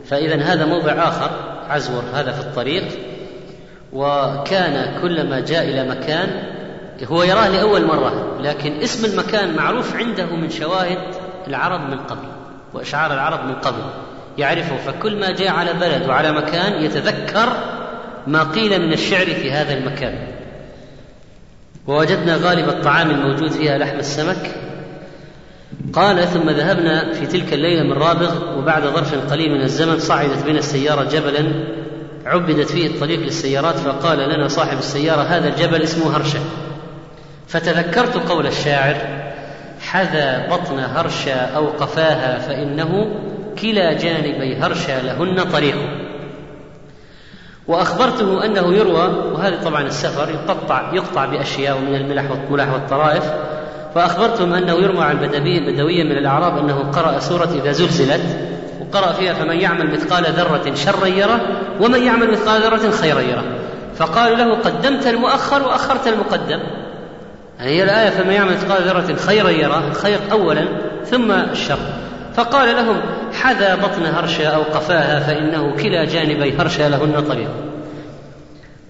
فإذا هذا موضع آخر عزور هذا في الطريق. وكان كلما جاء إلى مكان هو يراه لأول مرة لكن اسم المكان معروف عنده من شواهد العرب من قبل وإشعار العرب من قبل. يعرفه فكل ما جاء على بلد وعلى مكان يتذكر ما قيل من الشعر في هذا المكان. ووجدنا غالب الطعام الموجود فيها لحم السمك. قال ثم ذهبنا في تلك الليلة من رابغ وبعد ظرف قليل من الزمن صعدت بنا السيارة جبلا عبدت فيه الطريق للسيارات فقال لنا صاحب السيارة هذا الجبل اسمه هرشة. فتذكرت قول الشاعر حذا بطن هرشا أو قفاها فإنه كلا جانبي هرشا لهن طريق. وأخبرته أنه يروى وهذا طبعا السفر يقطع يقطع بأشياء من الملح والطرائف فأخبرتهم أنه يروى عن بدوي بدوية من الأعراب أنه قرأ سورة إذا زلزلت وقرأ فيها فمن يعمل مثقال ذرة شرا يره ومن يعمل مثقال ذرة خيرا يره. فقالوا له قدمت المؤخر وأخرت المقدم. يعني هي الآية فمن يعمل مثقال ذرة خيرا يره الخير أولا ثم الشر. فقال لهم حذا بطن هرشا أو قفاها فإنه كلا جانبي هرشا لهن طريق.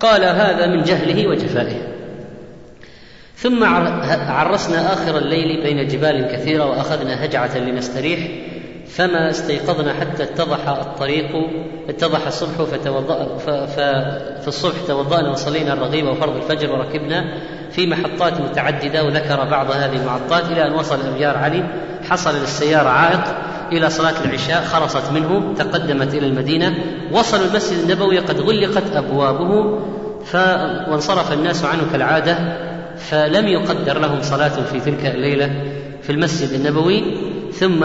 قال هذا من جهله وجفائه. ثم عرسنا آخر الليل بين جبال كثيرة وأخذنا هجعة لنستريح فما استيقظنا حتى اتضح الطريق اتضح الصبح فتوضأ في الصبح توضأنا وصلينا الرغيب وفرض الفجر وركبنا في محطات متعددة وذكر بعض هذه المحطات إلى أن وصل أبيار علي حصل للسيارة عائق إلى صلاة العشاء خلصت منه تقدمت إلى المدينة وصلوا المسجد النبوي قد غلقت أبوابه. وانصرف الناس عنه كالعادة فلم يقدر لهم صلاة في تلك الليلة في المسجد النبوي ثم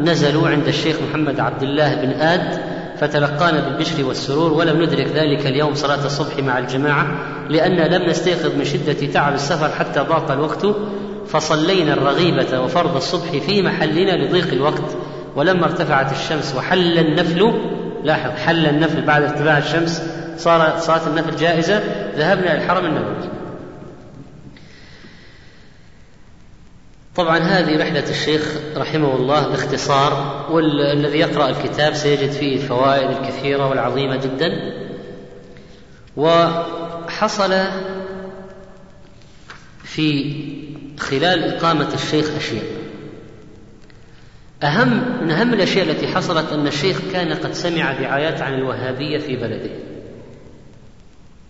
نزلوا عند الشيخ محمد عبد الله بن آد فتلقانا بالبشر والسرور ولم ندرك ذلك اليوم صلاة الصبح مع الجماعة لأن لم نستيقظ من شدة تعب السفر حتى ضاق الوقت فصلينا الرغيبة وفرض الصبح في محلنا لضيق الوقت ولما ارتفعت الشمس وحل النفل لاحظ حل النفل بعد ارتفاع الشمس صارت صلاة النفل جائزة ذهبنا إلى الحرم النبوي. طبعا هذه رحلة الشيخ رحمه الله باختصار والذي يقرأ الكتاب سيجد فيه الفوائد الكثيرة والعظيمة جدا. وحصل في خلال إقامة الشيخ أشياء. أهم من أهم الأشياء التي حصلت أن الشيخ كان قد سمع دعايات عن الوهابية في بلده.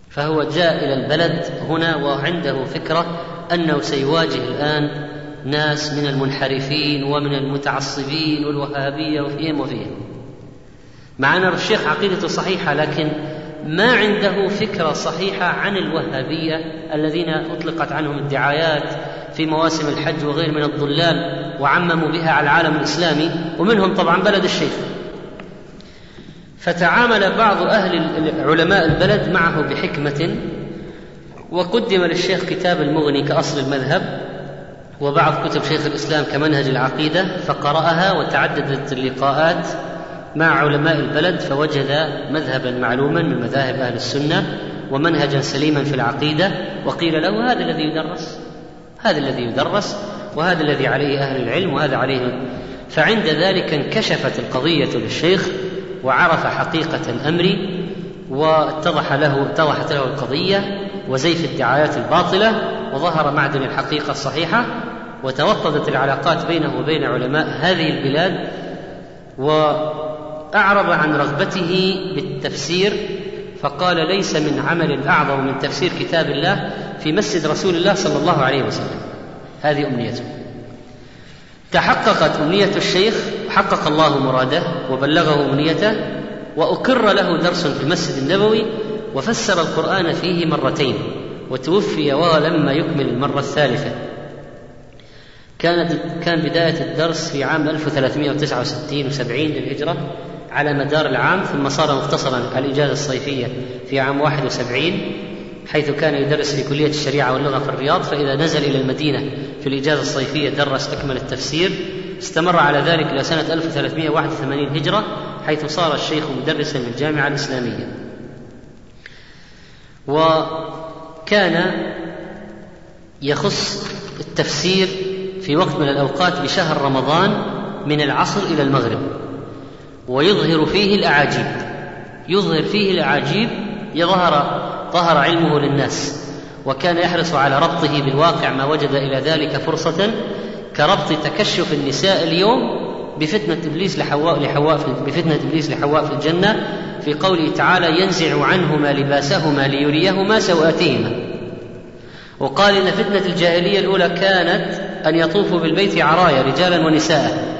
فهو جاء إلى البلد هنا وعنده فكرة أنه سيواجه الآن ناس من المنحرفين ومن المتعصبين والوهابية وفيهم وفيهم. مع أن الشيخ عقيدته صحيحة لكن ما عنده فكرة صحيحة عن الوهابية الذين أطلقت عنهم الدعايات في مواسم الحج وغير من الضلال وعمموا بها على العالم الإسلامي ومنهم طبعا بلد الشيخ. فتعامل بعض أهل علماء البلد معه بحكمة وقدم للشيخ كتاب المغني كأصل المذهب وبعض كتب شيخ الإسلام كمنهج العقيدة فقرأها وتعددت اللقاءات مع علماء البلد فوجد مذهبا معلوما من مذاهب أهل السنة ومنهجا سليما في العقيدة وقيل له هذا الذي يدرس هذا الذي يدرس وهذا الذي عليه أهل العلم وهذا عليه. فعند ذلك انكشفت القضية للشيخ وعرف حقيقة الأمر واتضح له اتضحت له القضية وزيف الدعايات الباطلة وظهر معدن الحقيقة الصحيحة وتوطدت العلاقات بينه وبين علماء هذه البلاد وأعرض عن رغبته بالتفسير فقال ليس من عمل أعظم من تفسير كتاب الله في مسجد رسول الله صلى الله عليه وسلم. هذه أمنيته. تحققت أمنية الشيخ حقق الله مراده وبلغه أمنيته وأقر له درس في المسجد النبوي وفسر القرآن فيه مرتين وتوفي وهو لما يكمل المرة الثالثة. كانت كان بداية الدرس في عام 1369 و70 للهجرة على مدار العام ثم صار مختصرا الإجازة الصيفية في عام 71 حيث كان يدرس في كلية الشريعة واللغة في الرياض فإذا نزل إلى المدينة في الإجازة الصيفية درس أكمل التفسير. استمر على ذلك إلى سنة 1381 هجرة حيث صار الشيخ مدرسا للجامعة الإسلامية. وكان يخص التفسير في وقت من الأوقات بشهر رمضان من العصر إلى المغرب ويظهر فيه الأعاجيب يظهر فيه الأعاجيب يظهر ظهر علمه للناس وكان يحرص على ربطه بالواقع ما وجد إلى ذلك فرصة كربط تكشف النساء اليوم بفتنة إبليس لحواء لحواء بفتنة إبليس لحواء في الجنة في قوله تعالى ينزع عنهما لباسهما ليريهما سوآتهما وقال إن فتنة الجاهلية الأولى كانت أن يطوفوا بالبيت عرايا رجالا ونساء.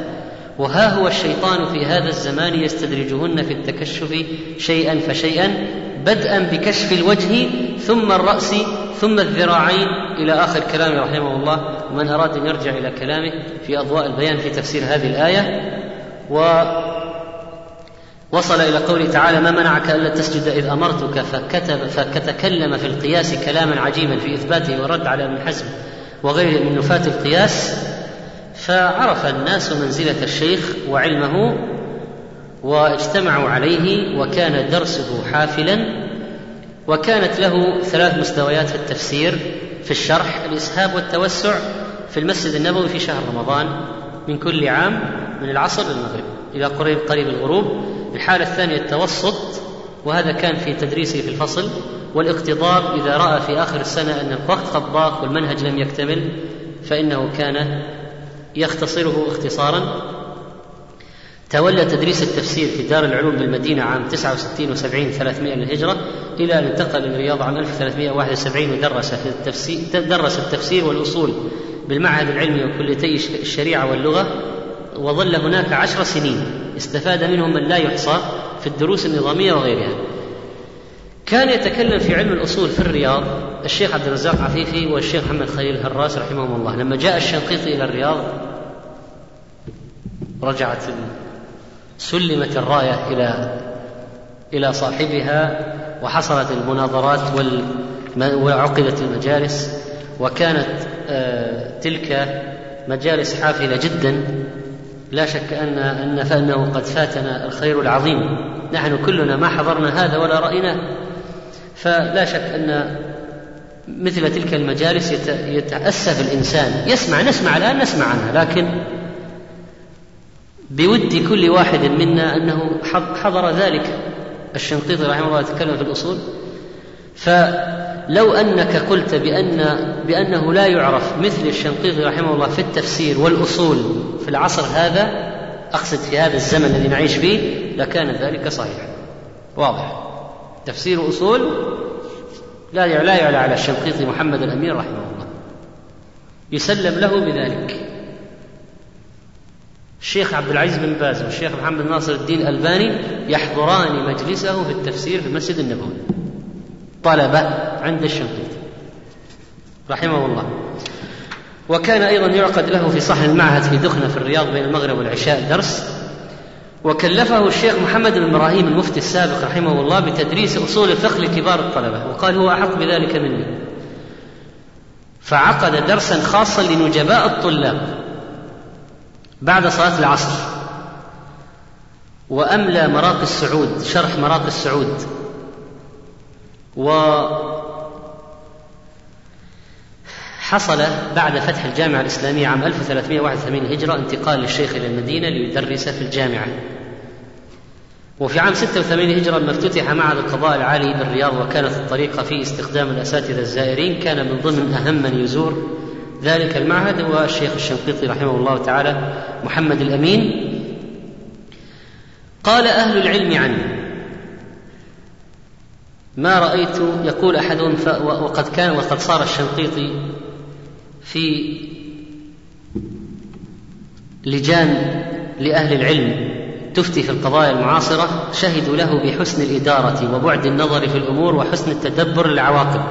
وها هو الشيطان في هذا الزمان يستدرجهن في التكشف شيئا فشيئا بدءا بكشف الوجه ثم الرأس ثم الذراعين إلى آخر كلامه رحمه الله. ومن أراد أن يرجع إلى كلامه في أضواء البيان في تفسير هذه الآية. و وصل إلى قوله تعالى ما منعك ألا تسجد إذ أمرتك? فكتب فتكلم في القياس كلاما عجيبا في إثباته ورد على ابن حزم. وغيره من نفاة القياس فعرف الناس منزلة الشيخ وعلمه واجتمعوا عليه وكان درسه حافلا وكانت له ثلاث مستويات في التفسير في الشرح الإسهاب والتوسع في المسجد النبوي في شهر رمضان من كل عام من العصر للمغرب إلى قريب قريب الغروب. الحالة الثانية التوسط وهذا كان في تدريسه في الفصل والاقتضاب إذا رأى في آخر السنة أن الوقت قد ضاق والمنهج لم يكتمل فإنه كان يختصره اختصارا. تولى تدريس التفسير في دار العلوم بالمدينة عام 69 و70 300 للهجرة إلى أن انتقل إلى الرياض عام 1371 ودرس في التفسير درس التفسير والأصول بالمعهد العلمي وكليتي الشريعة واللغة وظل هناك عشر سنين استفاد منهم من لا يحصى في الدروس النظامية وغيرها. كان يتكلم في علم الأصول في الرياض الشيخ عبد الرزاق عفيفي والشيخ محمد خليل الهراس رحمهم الله. لما جاء الشنقيطي إلى الرياض رجعت سلمت الراية إلى إلى صاحبها وحصلت المناظرات وعقدت المجالس. وكانت آه، تلك مجالس حافلة جدا. لا شك أن أن فأنه قد فاتنا الخير العظيم. نحن كلنا ما حضرنا هذا ولا رأيناه. فلا شك أن مثل تلك المجالس يتأسف الإنسان. يسمع نسمع الآن نسمع عنها لكن بود كل واحد منا أنه حضر ذلك. الشنقيطي رحمه الله يتكلم في الأصول. فلو أنك قلت بأن بأنه لا يعرف مثل الشنقيطي رحمه الله في التفسير والأصول في العصر هذا أقصد في هذا الزمن الذي نعيش فيه لكان ذلك صحيحا واضح. تفسير أصول لا لا يعلى على الشنقيطي محمد الأمير رحمه الله. يسلم له بذلك. الشيخ عبد العزيز بن باز والشيخ محمد ناصر الدين الألباني يحضران مجلسه في التفسير في المسجد النبوي. طلبة عند الشنقيطي. رحمه الله. وكان أيضا يعقد له في صحن المعهد في دخنة في الرياض بين المغرب والعشاء درس وكلفه الشيخ محمد بن إبراهيم المفتي السابق رحمه الله بتدريس أصول الفقه لكبار الطلبة وقال هو أحق بذلك مني. فعقد درسا خاصا لنجباء الطلاب بعد صلاة العصر وأملى مراقي السعود شرح مراقي السعود. و حصل بعد فتح الجامعة الإسلامية عام 1381 هجرة انتقال للشيخ إلى المدينة ليدرس في الجامعة. وفي عام 86 هجرة لما افتتح معهد القضاء العالي بالرياض وكانت الطريقة في استخدام الأساتذة الزائرين كان من ضمن أهم من يزور ذلك المعهد هو الشيخ الشنقيطي رحمه الله تعالى محمد الأمين. قال أهل العلم عنه ما رأيت يقول أحدهم وقد كان وقد صار الشنقيطي في لجان لأهل العلم تفتي في القضايا المعاصرة شهدوا له بحسن الإدارة وبعد النظر في الأمور وحسن التدبر للعواقب.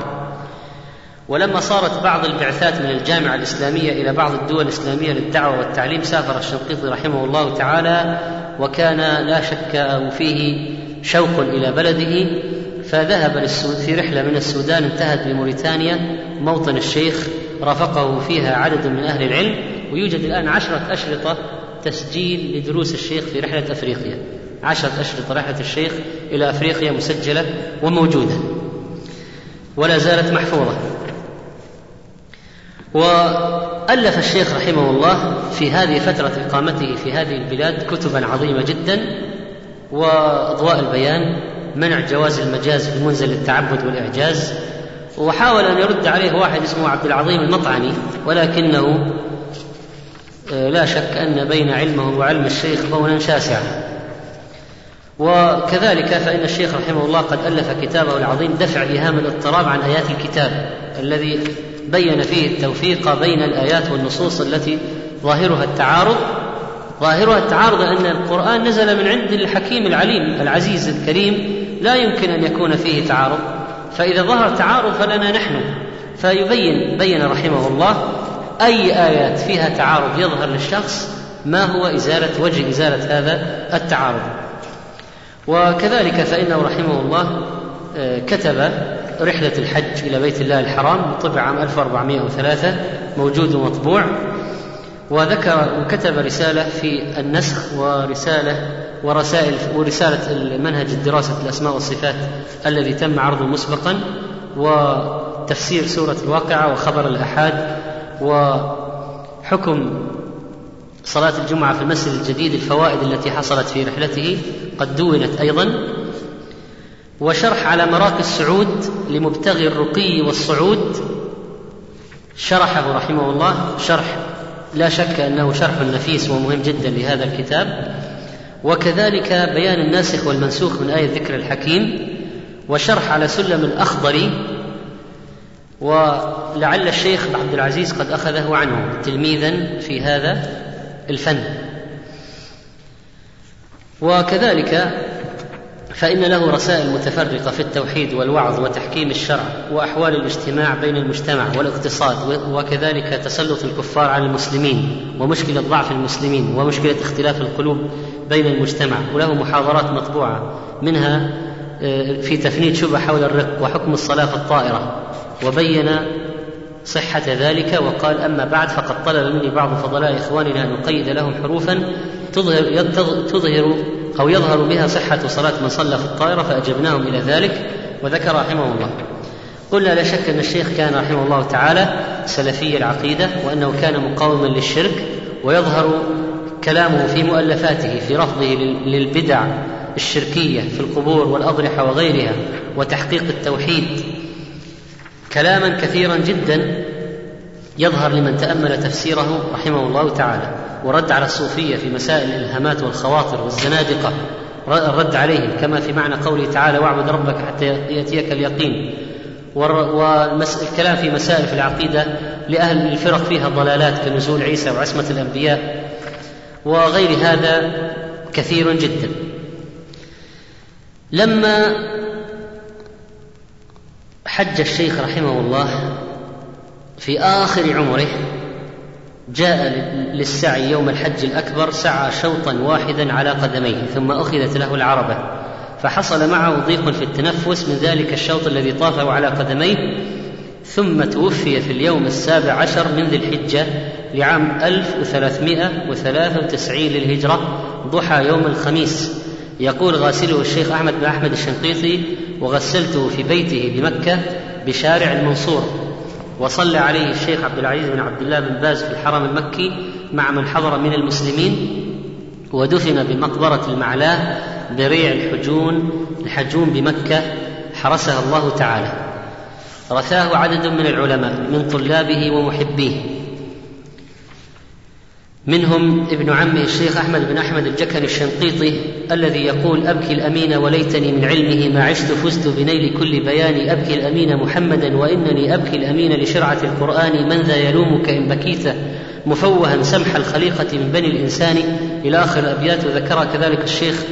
ولما صارت بعض البعثات من الجامعة الإسلامية إلى بعض الدول الإسلامية للدعوة والتعليم سافر الشنقيطي رحمه الله تعالى وكان لا شك فيه شوق إلى بلده. فذهب في رحلة من السودان انتهت بموريتانيا. موطن الشيخ رافقه فيها عدد من أهل العلم ويوجد الآن عشرة أشرطة تسجيل لدروس الشيخ في رحلة أفريقيا. عشرة أشرطة رحلة الشيخ إلى أفريقيا مسجلة وموجودة. ولا زالت محفوظة. وألف الشيخ رحمه الله في هذه فترة إقامته في هذه البلاد كتبا عظيمة جدا وأضواء البيان منع جواز المجاز في منزل التعبد والإعجاز وحاول أن يرد عليه واحد اسمه عبد العظيم المطعني ولكنه آه، لا شك أن بين علمه وعلم الشيخ بونا شاسعا. وكذلك فإن الشيخ رحمه الله قد ألف كتابه العظيم دفع إيهام الاضطراب عن آيات الكتاب الذي بين فيه التوفيق بين الآيات والنصوص التي ظاهرها التعارض. ظاهرها التعارض أن القرآن نزل من عند الحكيم العليم العزيز الكريم لا يمكن أن يكون فيه تعارض. فإذا ظهر تعارض فلنا نحن. فيبين بين رحمه الله أي آيات فيها تعارض يظهر للشخص ما هو إزالة وجه إزالة هذا التعارض. وكذلك فإنه رحمه الله آه، كتب رحلة الحج إلى بيت الله الحرام طبع عام 1403 موجود ومطبوع. وذكر وكتب رسالة في النسخ ورسالة ورسائل ورسالة المنهج الدراسة الأسماء والصفات الذي تم عرضه مسبقا وتفسير سورة الواقعة وخبر الأحاد وحكم صلاة الجمعة في المسجد الجديد الفوائد التي حصلت في رحلته قد دونت أيضا وشرح على مراقي السعود لمبتغي الرقي والصعود شرحه رحمه الله شرح لا شك أنه شرح نفيس ومهم جدا لهذا الكتاب. وكذلك بيان الناسخ والمنسوخ من آية ذكر الحكيم وشرح على سلم الأخضر ولعل الشيخ عبد العزيز قد أخذه عنه تلميذا في هذا الفن. وكذلك فإن له رسائل متفرقة في التوحيد والوعظ وتحكيم الشرع وأحوال الاجتماع بين المجتمع والاقتصاد وكذلك تسلط الكفار على المسلمين ومشكلة ضعف المسلمين ومشكلة اختلاف القلوب بين المجتمع وله محاضرات مطبوعة منها آه، في تفنيد شبه حول الرق وحكم الصلاة في الطائرة وبين صحة ذلك وقال أما بعد فقد طلب مني بعض فضلاء إخواننا أن نقيد لهم حروفا تظهر, تظهر أو يظهر بها صحة صلاة من صلى في الطائرة فأجبناهم إلى ذلك. وذكر رحمه الله. قلنا لا شك أن الشيخ كان رحمه الله تعالى سلفي العقيدة وأنه كان مقاوما للشرك ويظهر كلامه في مؤلفاته في رفضه للبدع الشركية في القبور والأضرحة وغيرها وتحقيق التوحيد. كلاما كثيرا جدا يظهر لمن تأمل تفسيره رحمه الله تعالى. ورد على الصوفية في مسائل الإلهامات والخواطر والزنادقة. الرد عليهم كما في معنى قوله تعالى واعبد ربك حتى يأتيك اليقين والكلام في مسائل في العقيدة لأهل الفرق فيها ضلالات كنزول عيسى وعصمة الأنبياء. وغير هذا كثير جدا. لما حج الشيخ رحمه الله في آخر عمره جاء للسعي يوم الحج الأكبر سعى شوطا واحدا على قدميه ثم أخذت له العربة فحصل معه ضيق في التنفس من ذلك الشوط الذي طافه على قدميه ثم توفي في اليوم السابع عشر من ذي الحجة لعام 1393 للهجرة ضحى يوم الخميس. يقول غاسله الشيخ أحمد بن أحمد الشنقيطي وغسلته في بيته بمكة بشارع المنصور وصلى عليه الشيخ عبد العزيز بن عبد الله بن باز في الحرم المكي مع من حضر من المسلمين ودفن بمقبرة المعلاه بريع الحجون الحجون بمكة حرسها الله تعالى. رثاه عدد من العلماء من طلابه ومحبيه. منهم ابن عمه الشيخ أحمد بن أحمد الجكني الشنقيطي الذي يقول أبكي الأمين وليتني من علمه ما عشت فزت بنيل كل بيان. أبكي الأمين محمدا وإنني أبكي الأمين لشرعة القرآن من ذا يلومك إن بكيت مفوها سمح الخليقة من بني الإنسان. إلى آخر الأبيات وذكر كذلك الشيخ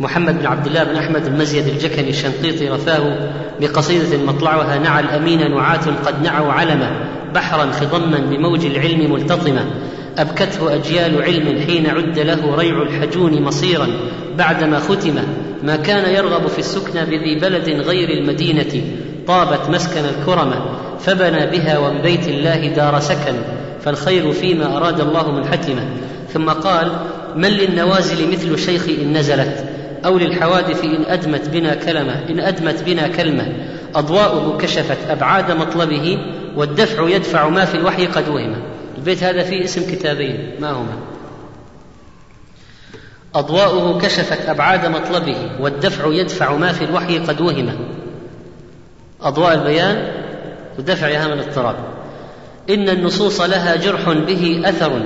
محمد بن عبد الله بن أحمد المزيد الجكني الشنقيطي رفاه بقصيدة مطلعها نعى الأمين نعاة قد نعوا علما بحرا خضما بموج العلم ملتطما أبكته أجيال علم حين عد له ريع الحجون مصيرا بعدما ختم ما كان يرغب في السكنى بذي بلد غير المدينة طابت مسكن الكرمة فبنى بها وببيت الله دار سكن فالخير فيما أراد الله منحتمة ثم قال من للنوازل مثل شيخ إن نزلت أو للحوادث إن أدمت بنا كلمة إن أدمت بنا كلمة. أضواؤه كشفت أبعاد مطلبه والدفع يدفع ما في الوحي قد وهم. البيت هذا فيه اسم كتابين ما هما؟ أضواؤه كشفت أبعاد مطلبه والدفع يدفع ما في الوحي قد وهم. أضواء البيان ودفع إيهام الاضطراب إن النصوص لها جرح به أثر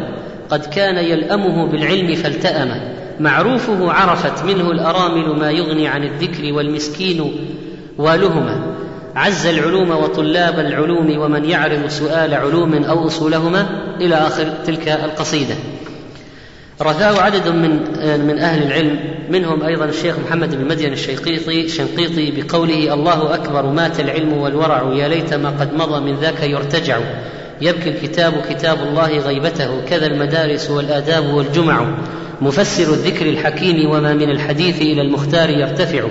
قد كان يلأمه بالعلم فالتأم. معروفه عرفت منه الأرامل ما يغني عن الذكر والمسكين والهما عز العلوم وطلاب العلوم ومن يعرض سؤال علوم أو أصولهما إلى آخر تلك القصيدة. رثاه عدد من من أهل العلم منهم أيضا الشيخ محمد بن مدين الشيقيطي شنقيطي بقوله الله أكبر مات العلم والورع يا ليت ما قد مضى من ذاك يرتجع. يبكي الكتاب كتاب الله غيبته كذا المدارس والآداب والجمع. مفسر الذكر الحكيم وما من الحديث إلى المختار يرتفع.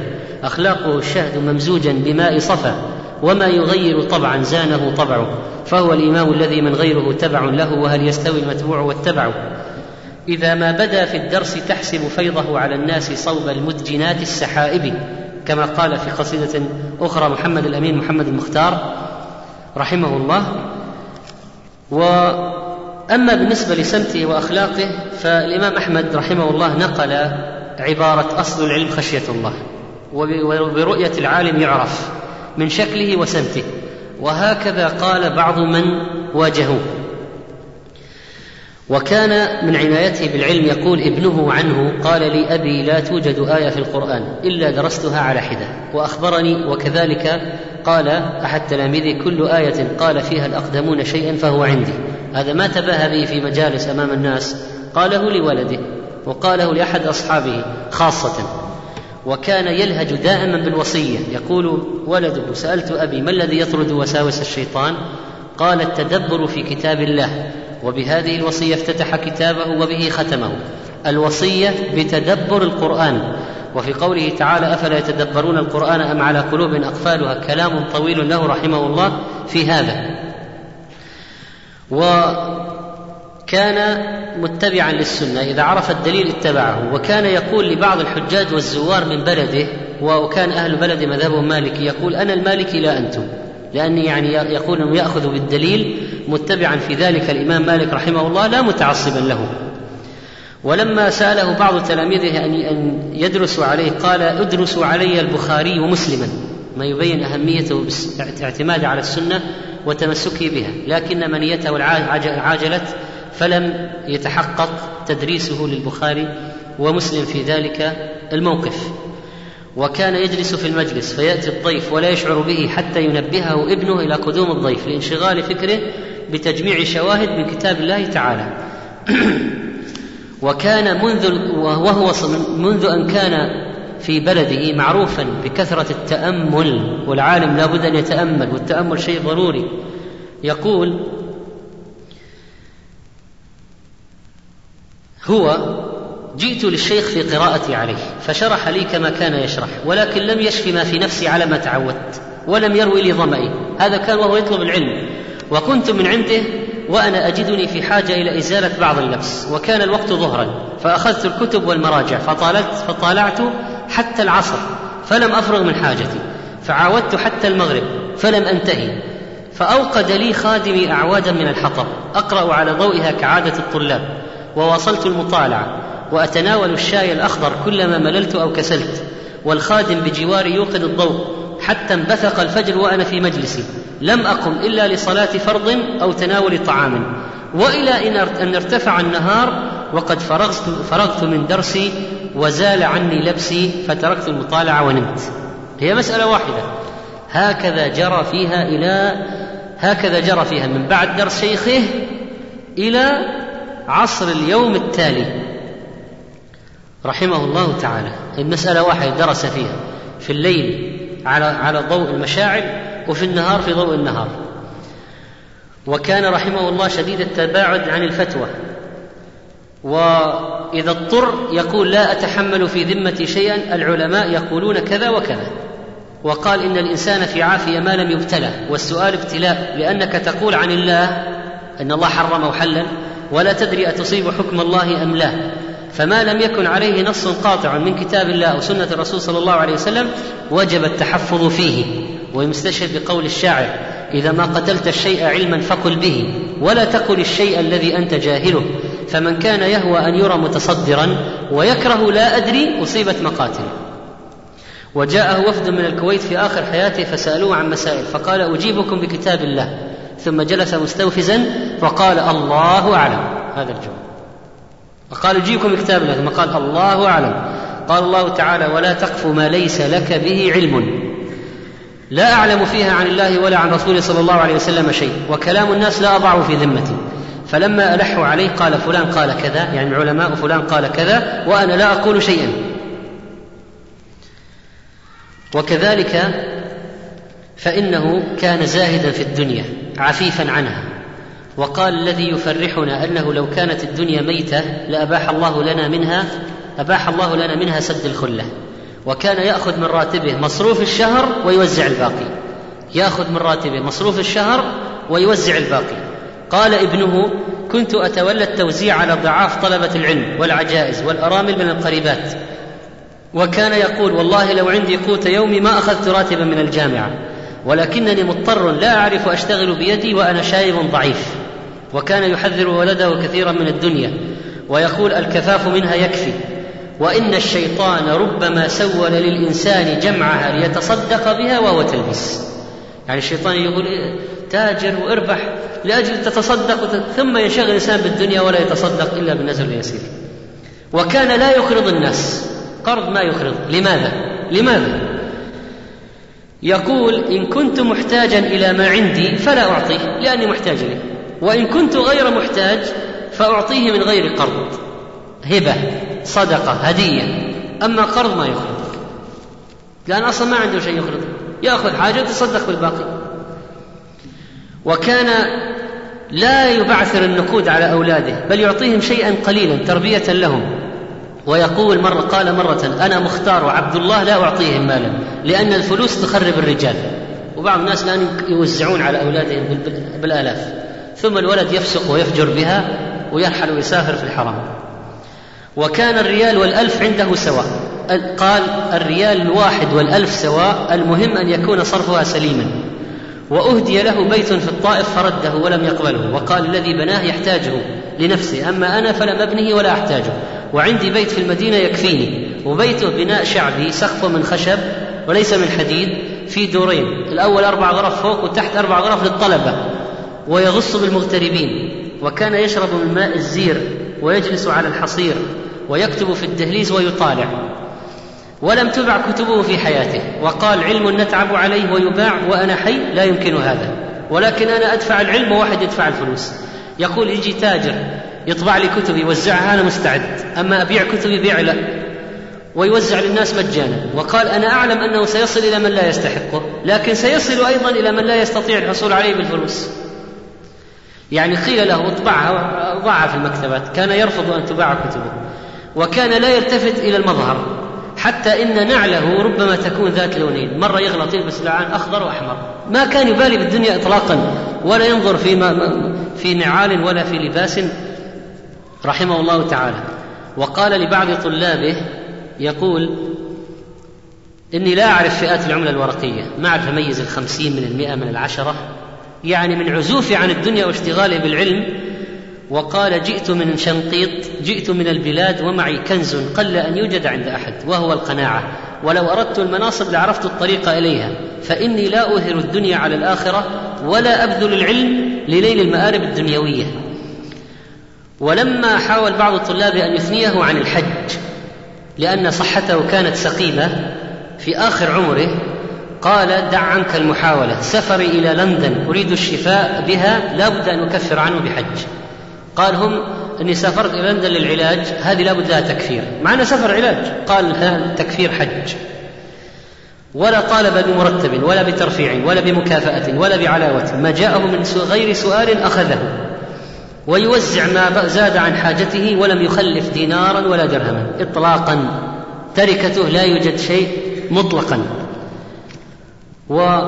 أخلاقه الشهد ممزوجا بماء صفا وما يغير طبعا زانه طبعه. فهو الإمام الذي من غيره تبع له وهل يستوي المتبوع والتبع. إذا ما بدا في الدرس تحسب فيضه على الناس صوب المدجنات السحائب. كما قال في قصيدة أخرى محمد الأمين محمد المختار رحمه الله. واما بالنسبة لسمته وأخلاقه فالإمام أحمد رحمه الله نقل عبارة أصل العلم خشية الله وبرؤية العالم يعرف من شكله وسمته. وهكذا قال بعض من واجهوه وكان من عنايته بالعلم يقول ابنه عنه قال لي أبي لا توجد آية في القرآن إلا درستها على حدة وأخبرني وكذلك قال أحد تلاميذي كل آية قال فيها الأقدمون شيئا فهو عندي. هذا ما تباهى به في مجالس أمام الناس. قاله لولده وقاله لأحد أصحابه خاصة. وكان يلهج دائما بالوصية. يقول ولده سألت أبي ما الذي يطرد وساوس الشيطان؟ قال التدبر في كتاب الله. وبهذه الوصية افتتح كتابه وبه ختمه. الوصية بتدبر القرآن. وفي قوله تعالى أفلا يتدبرون القرآن أم على قلوب أقفالها؟ كلام طويل له رحمه الله في هذا. وكان متبعا للسنة إذا عرف الدليل اتبعه وكان يقول لبعض الحجاج والزوار من بلده وكان أهل بلد مذهبهم مالكي يقول أنا المالكي لا أنتم لأني يعني يقول أنه يأخذ بالدليل متبعا في ذلك الإمام مالك رحمه الله لا متعصبا له. ولما سأله بعض تلاميذه أن يدرسوا عليه قال ادرسوا علي البخاري ومسلما ما يبين أهميته بالاعتماد على السنة وتمسكه بها لكن منيته عاجلت فلم يتحقق تدريسه للبخاري ومسلم في ذلك الموقف. وكان يجلس في المجلس فيأتي الضيف ولا يشعر به حتى ينبهه ابنه إلى قدوم الضيف لانشغال فكره بتجميع شواهد من كتاب الله تعالى. [CLEARS THROAT] وكان منذ وهو منذ أن كان في بلده معروفا بكثرة التأمل والعالم لابد أن يتأمل والتأمل شيء ضروري. يقول هو جئت للشيخ في قراءتي عليه فشرح لي كما كان يشرح ولكن لم يشفي ما في نفسي على ما تعودت ولم يروي لي ظمئي هذا كان وهو يطلب العلم. وكنت من عنده وأنا أجدني في حاجة إلى إزالة بعض اللبس وكان الوقت ظهرا فأخذت الكتب والمراجع فطالت فطالعت حتى العصر فلم أفرغ من حاجتي. فعاودت حتى المغرب فلم أنتهي. فأوقد لي خادمي اعوادا من الحطب. أقرأ على ضوئها كعادة الطلاب. وواصلت المطالعة. وأتناول الشاي الأخضر كلما مللت أو كسلت. والخادم بجواري يوقد الضوء. حتى انبثق الفجر وأنا في مجلسي. لم أقم إلا لصلاة فرض أو تناول طعام. وإلى أن ارتفع النهار وقد فرغت فرغت من درسي وزال عني لبسي فتركت المطالعة ونمت. هي مسألة واحدة. هكذا جرى فيها إلى هكذا جرى فيها من بعد درس شيخه إلى عصر اليوم التالي. رحمه الله تعالى. المسألة واحدة درس فيها. في الليل على على ضوء المشاعر وفي النهار في ضوء النهار. وكان رحمه الله شديد التباعد عن الفتوى. وإذا اضطر يقول لا أتحمل في ذمتي شيئا العلماء يقولون كذا وكذا. وقال إن الإنسان في عافية ما لم يبتلى. والسؤال ابتلاء لأنك تقول عن الله أن الله حرم وحلا ولا تدري أتصيب حكم الله أم لا. فما لم يكن عليه نص قاطع من كتاب الله أو سنة الرسول صلى الله عليه وسلم وجب التحفظ فيه. ويستشهد بقول الشاعر إذا ما قتلت الشيء علما فقل به ولا تقل الشيء الذي أنت جاهله. فمن كان يهوى أن يرى متصدرا ويكره لا أدري أصيبت مقاتل. وجاءه وفد من الكويت في آخر حياته فسألوه عن مسائل فقال أجيبكم بكتاب الله. ثم جلس مستوفزا وقال الله أعلم. هذا الجواب. فقال أجيبكم بكتاب الله. ثم قال الله أعلم. قال الله تعالى ولا تقف ما ليس لك به علم. لا أعلم فيها عن الله ولا عن رسوله صلى الله عليه وسلم شيء وكلام الناس لا أضعه في ذمتي. فلما ألحوا عليه قال فلان قال كذا يعني العلماء فلان قال كذا وأنا لا أقول شيئا. وكذلك فإنه كان زاهدا في الدنيا عفيفا عنها. وقال الذي يفرحنا أنه لو كانت الدنيا ميتة لأباح الله لنا منها أباح الله لنا منها سد الخلة. وكان يأخذ من راتبه مصروف الشهر ويوزع الباقي. يأخذ من راتبه مصروف الشهر ويوزع الباقي. قال ابنه كنت أتولى التوزيع على ضعاف طلبة العلم والعجائز والأرامل من القريبات. وكان يقول والله لو عندي قوت يومي ما أخذت راتبا من الجامعة ولكنني مضطر لا أعرف أشتغل بيدي وأنا شايب ضعيف. وكان يحذر ولده كثيرا من الدنيا ويقول الكفاف منها يكفي وإن الشيطان ربما سول للإنسان جمعها ليتصدق بها وهو تلبيس يعني الشيطان يقول إيه، تاجر واربح لأجل تتصدق ثم ينشغل الإنسان بالدنيا ولا يتصدق إلا بالنزل اليسير وكان لا يقرض الناس. قرض ما يقرض لماذا؟ لماذا؟ يقول إن كنت محتاجا إلى ما عندي فلا أعطيه لأني محتاج إليه. وإن كنت غير محتاج فأعطيه من غير قرض. هبة صدقة هدية. أما قرض ما يقرض لأن أصلا ما عنده شيء يقرض يأخذ حاجة ويتصدق بالباقي. وكان لا يبعثر النقود على أولاده بل يعطيهم شيئا قليلا تربية لهم. ويقول مرة قال مرة أنا مختار عبد الله لا أعطيهم مالا لأن الفلوس تخرب الرجال. وبعض الناس الآن يوزعون على أولادهم بالآلاف. ثم الولد يفسق ويفجر بها ويرحل ويسافر في الحرام وكان الريال والألف عنده سواء. قال الريال الواحد والألف سواء المهم أن يكون صرفها سليما. وأهدي له بيت في الطائف فرده ولم يقبله وقال الذي بناه يحتاجه لنفسه أما أنا فلم أبنه ولا أحتاجه وعندي بيت في المدينة يكفيني وبيته بناء شعبي سقفه من خشب وليس من حديد في دورين الأول أربع غرف فوق وتحت أربع غرف للطلبة ويغص بالمغتربين وكان يشرب من ماء الزير ويجلس على الحصير ويكتب في الدهليز ويطالع. ولم تبع كتبه في حياته وقال علم نتعب عليه ويباع وأنا حي لا يمكن هذا. ولكن أنا أدفع العلم وواحد يدفع الفلوس. يقول يجي تاجر يطبع لي كتب يوزعها أنا مستعد. أما أبيع كتبي بيع لا. ويوزع للناس مجانا. وقال أنا أعلم أنه سيصل إلى من لا يستحقه لكن سيصل أيضا إلى من لا يستطيع الحصول عليه بالفلوس. يعني قيل له اطبعها وضعها في المكتبات. كان يرفض أن تباع كتبه. وكان لا يلتفت إلى المظهر. حتى إن نعله ربما تكون ذات لونين. مرة يغلط يلبس لعان أخضر وأحمر. ما كان يبالي بالدنيا إطلاقا ولا ينظر في, في نعال ولا في لباس رحمه الله تعالى. وقال لبعض طلابه يقول إني لا أعرف فئات العملة الورقية. ما أعرف أميز الخمسين من المئة من العشرة. يعني من عزوفي عن الدنيا واشتغالي بالعلم وقال جئت من شنقيط جئت من البلاد ومعي كنز قل أن يوجد عند أحد وهو القناعة. ولو أردت المناصب لعرفت الطريق إليها. فإني لا أظهر الدنيا على الآخرة ولا أبذل العلم لنيل المآرب الدنيوية. ولما حاول بعض الطلاب أن يثنيه عن الحج لأن صحته كانت سقيمة في آخر عمره قال دع عنك المحاولة سفري إلى لندن أريد الشفاء بها لا بد أن أكفر عنه بحج. قال هم إني سافرت إلى لندن للعلاج هذه لابد لها تكفير. مع انه سفر علاج. قال تكفير حج. ولا طالب بمرتب ولا بترفيع ولا بمكافأة ولا بعلاوة. ما جاءه من غير سؤال أخذه. ويوزع ما زاد عن حاجته ولم يخلف دينارا ولا درهما. إطلاقا. تركته لا يوجد شيء مطلقا. و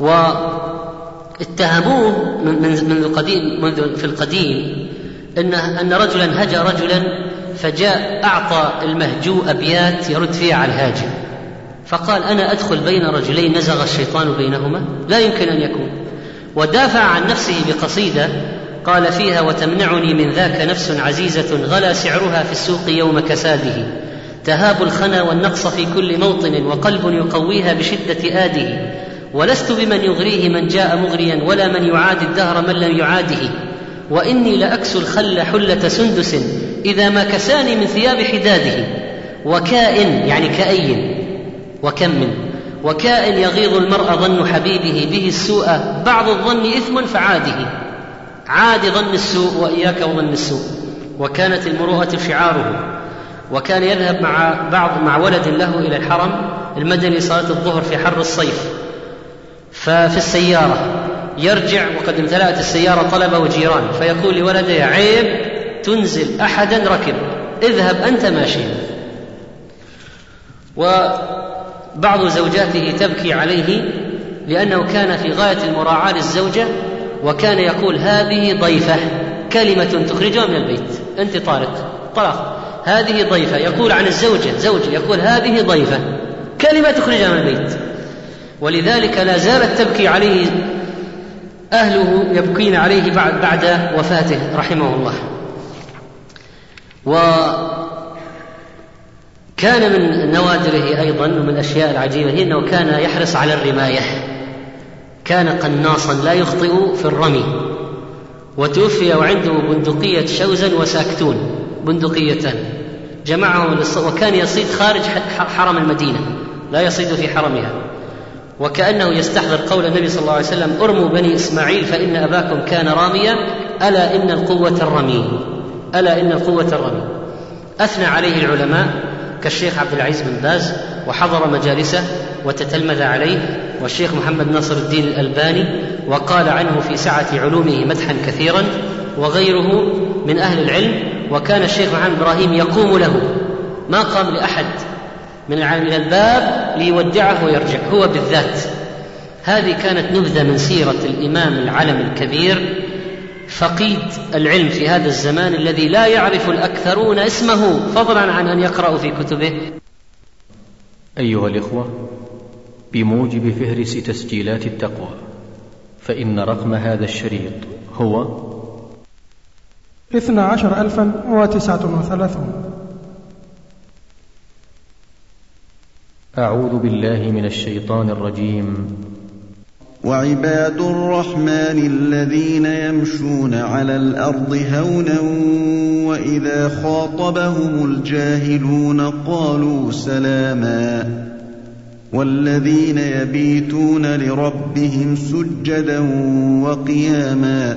و اتهموه منذ القديم منذ في القديم ان أن رجلا هجا رجلا فجاء أعطى المهجو أبيات يرد فيها على الهاجم فقال أنا أدخل بين رجلين نزغ الشيطان بينهما لا يمكن أن يكون. ودافع عن نفسه بقصيدة قال فيها وتمنعني من ذاك نفس عزيزة غلا سعرها في السوق يوم كساده. تهاب الخنا والنقص في كل موطن وقلب يقويها بشدة آده. ولست بمن يغريه من جاء مغريا ولا من يعادي الدهر من لم يعاده. وإني لاكسو الخل حلة سندس إذا ما كساني من ثياب حداده. وكائن يعني كأي وكم من. وكائن يغيظ المرء ظن حبيبه به السوء بعض الظن إثم فعاده. عاد ظن السوء وإياك وظن السوء. وكانت المروءة شعاره. وكان يذهب مع بعض مع ولد له إلى الحرم المدني صلاة الظهر في حر الصيف. ففي السيارة يرجع وقد امتلأت السيارة طلبة وجيران فيقول لولده عيب تنزل أحدا ركب اذهب أنت ماشيا وبعض زوجاته تبكي عليه لأنه كان في غاية المراعاة للزوجة وكان يقول هذه ضيفة كلمة تخرجها من البيت أنت طارق طلاق. هذه ضيفة يقول عن الزوجة زوجة يقول هذه ضيفة كلمة تخرجها من البيت. ولذلك لا زالت تبكي عليه أهله يبكين عليه بعد بعد وفاته رحمه الله. وكان من نوادره أيضا ومن الأشياء العجيبة هي أنه كان يحرص على الرماية. كان قناصا لا يخطئ في الرمي. وتوفي وعنده بندقية شوزن وساكتون بندقيتان جمعهم وكان يصيد خارج حرم المدينة لا يصيد في حرمها. وكأنه يستحضر قول النبي صلى الله عليه وسلم أرموا بني إسماعيل فإن أباكم كان راميا ألا إن القوة الرمي ألا إن القوة الرمي أثنى عليه العلماء كالشيخ عبد العزيز بن باز وحضر مجالسه وتتلمذ عليه والشيخ محمد ناصر الدين الألباني وقال عنه في سعة علومه مدحا كثيرا وغيره من أهل العلم وكان الشيخ محمد إبراهيم يقوم له. ما قام لأحد من من الباب ليودعه ويرجع. هو بالذات. هذه كانت نبذة من سيرة الإمام العلم الكبير فقيد العلم في هذا الزمان الذي لا يعرف الأكثرون اسمه فضلا عن أن يقرأوا في كتبه. أيها الإخوة بموجب فهرس تسجيلات التقوى فإن رقم هذا الشريط هو اثنا عشر ألفا وتسعة وثلاثون. أعوذ بالله من الشيطان الرجيم. وعباد الرحمن الذين يمشون على الأرض هونا وإذا خاطبهم الجاهلون قالوا سلاما. والذين يبيتون لربهم سجدا وقياما.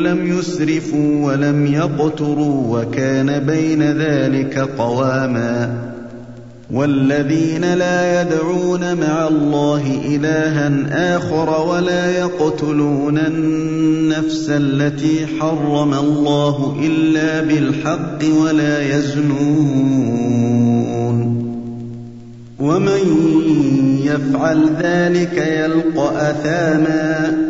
لم يسرفوا ولم يقتروا وكان بين ذلك قواما والذين لا يدعون مع الله إلها آخر ولا يقتلون النفس التي حرم الله إلا بالحق ولا يزنون ومن يفعل ذلك يلقى أثاما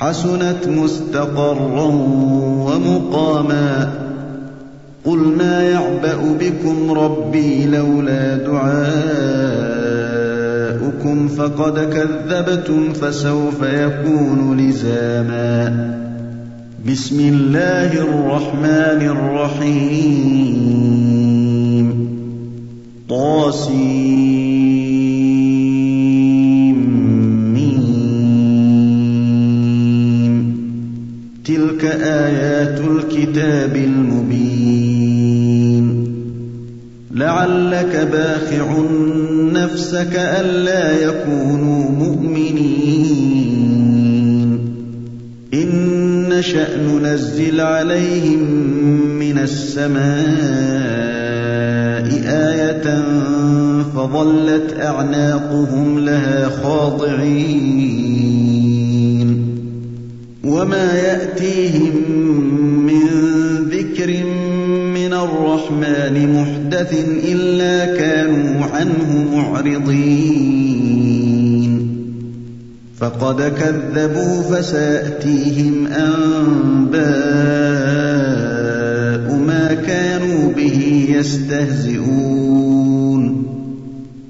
حسنت مستقرا ومقاما قل ما يعبأ بكم ربي لولا دعاؤكم فقد كذبتم فسوف يكون لزاما بسم الله الرحمن الرحيم طاسيم تلك آيات الكتاب المبين. لعلك باخع نفسك ألا يكونوا مؤمنين. إن نشأ ننزل عليهم من السماء آية فظلت أعناقهم لها خاضعين. وما يأتيهم من ذكر من الرحمن محدث إلا كانوا عنه معرضين. فقد كذبوا فسيأتيهم أنباء ما كانوا به يستهزئون.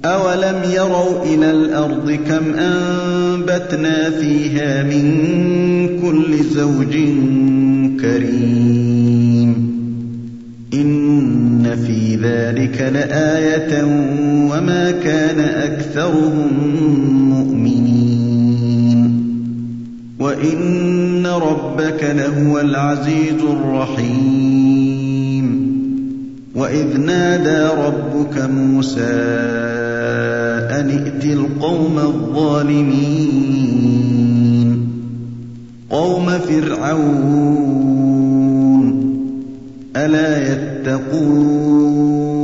اولم يروا إلى الأرض كم انبتنا فيها من كل زوج كريم ان في ذلك لايه وما كان اكثرهم مؤمنين وان ربك لهو العزيز الرحيم وَإِذْ نَادَىٰ رَبُّكَ مُوسَىٰ أَنِ ائْتِ الْقَوْمَ الظَّالِمِينَ قَوْمَ فِرْعَوْنَ أَلَا يَتَّقُونَ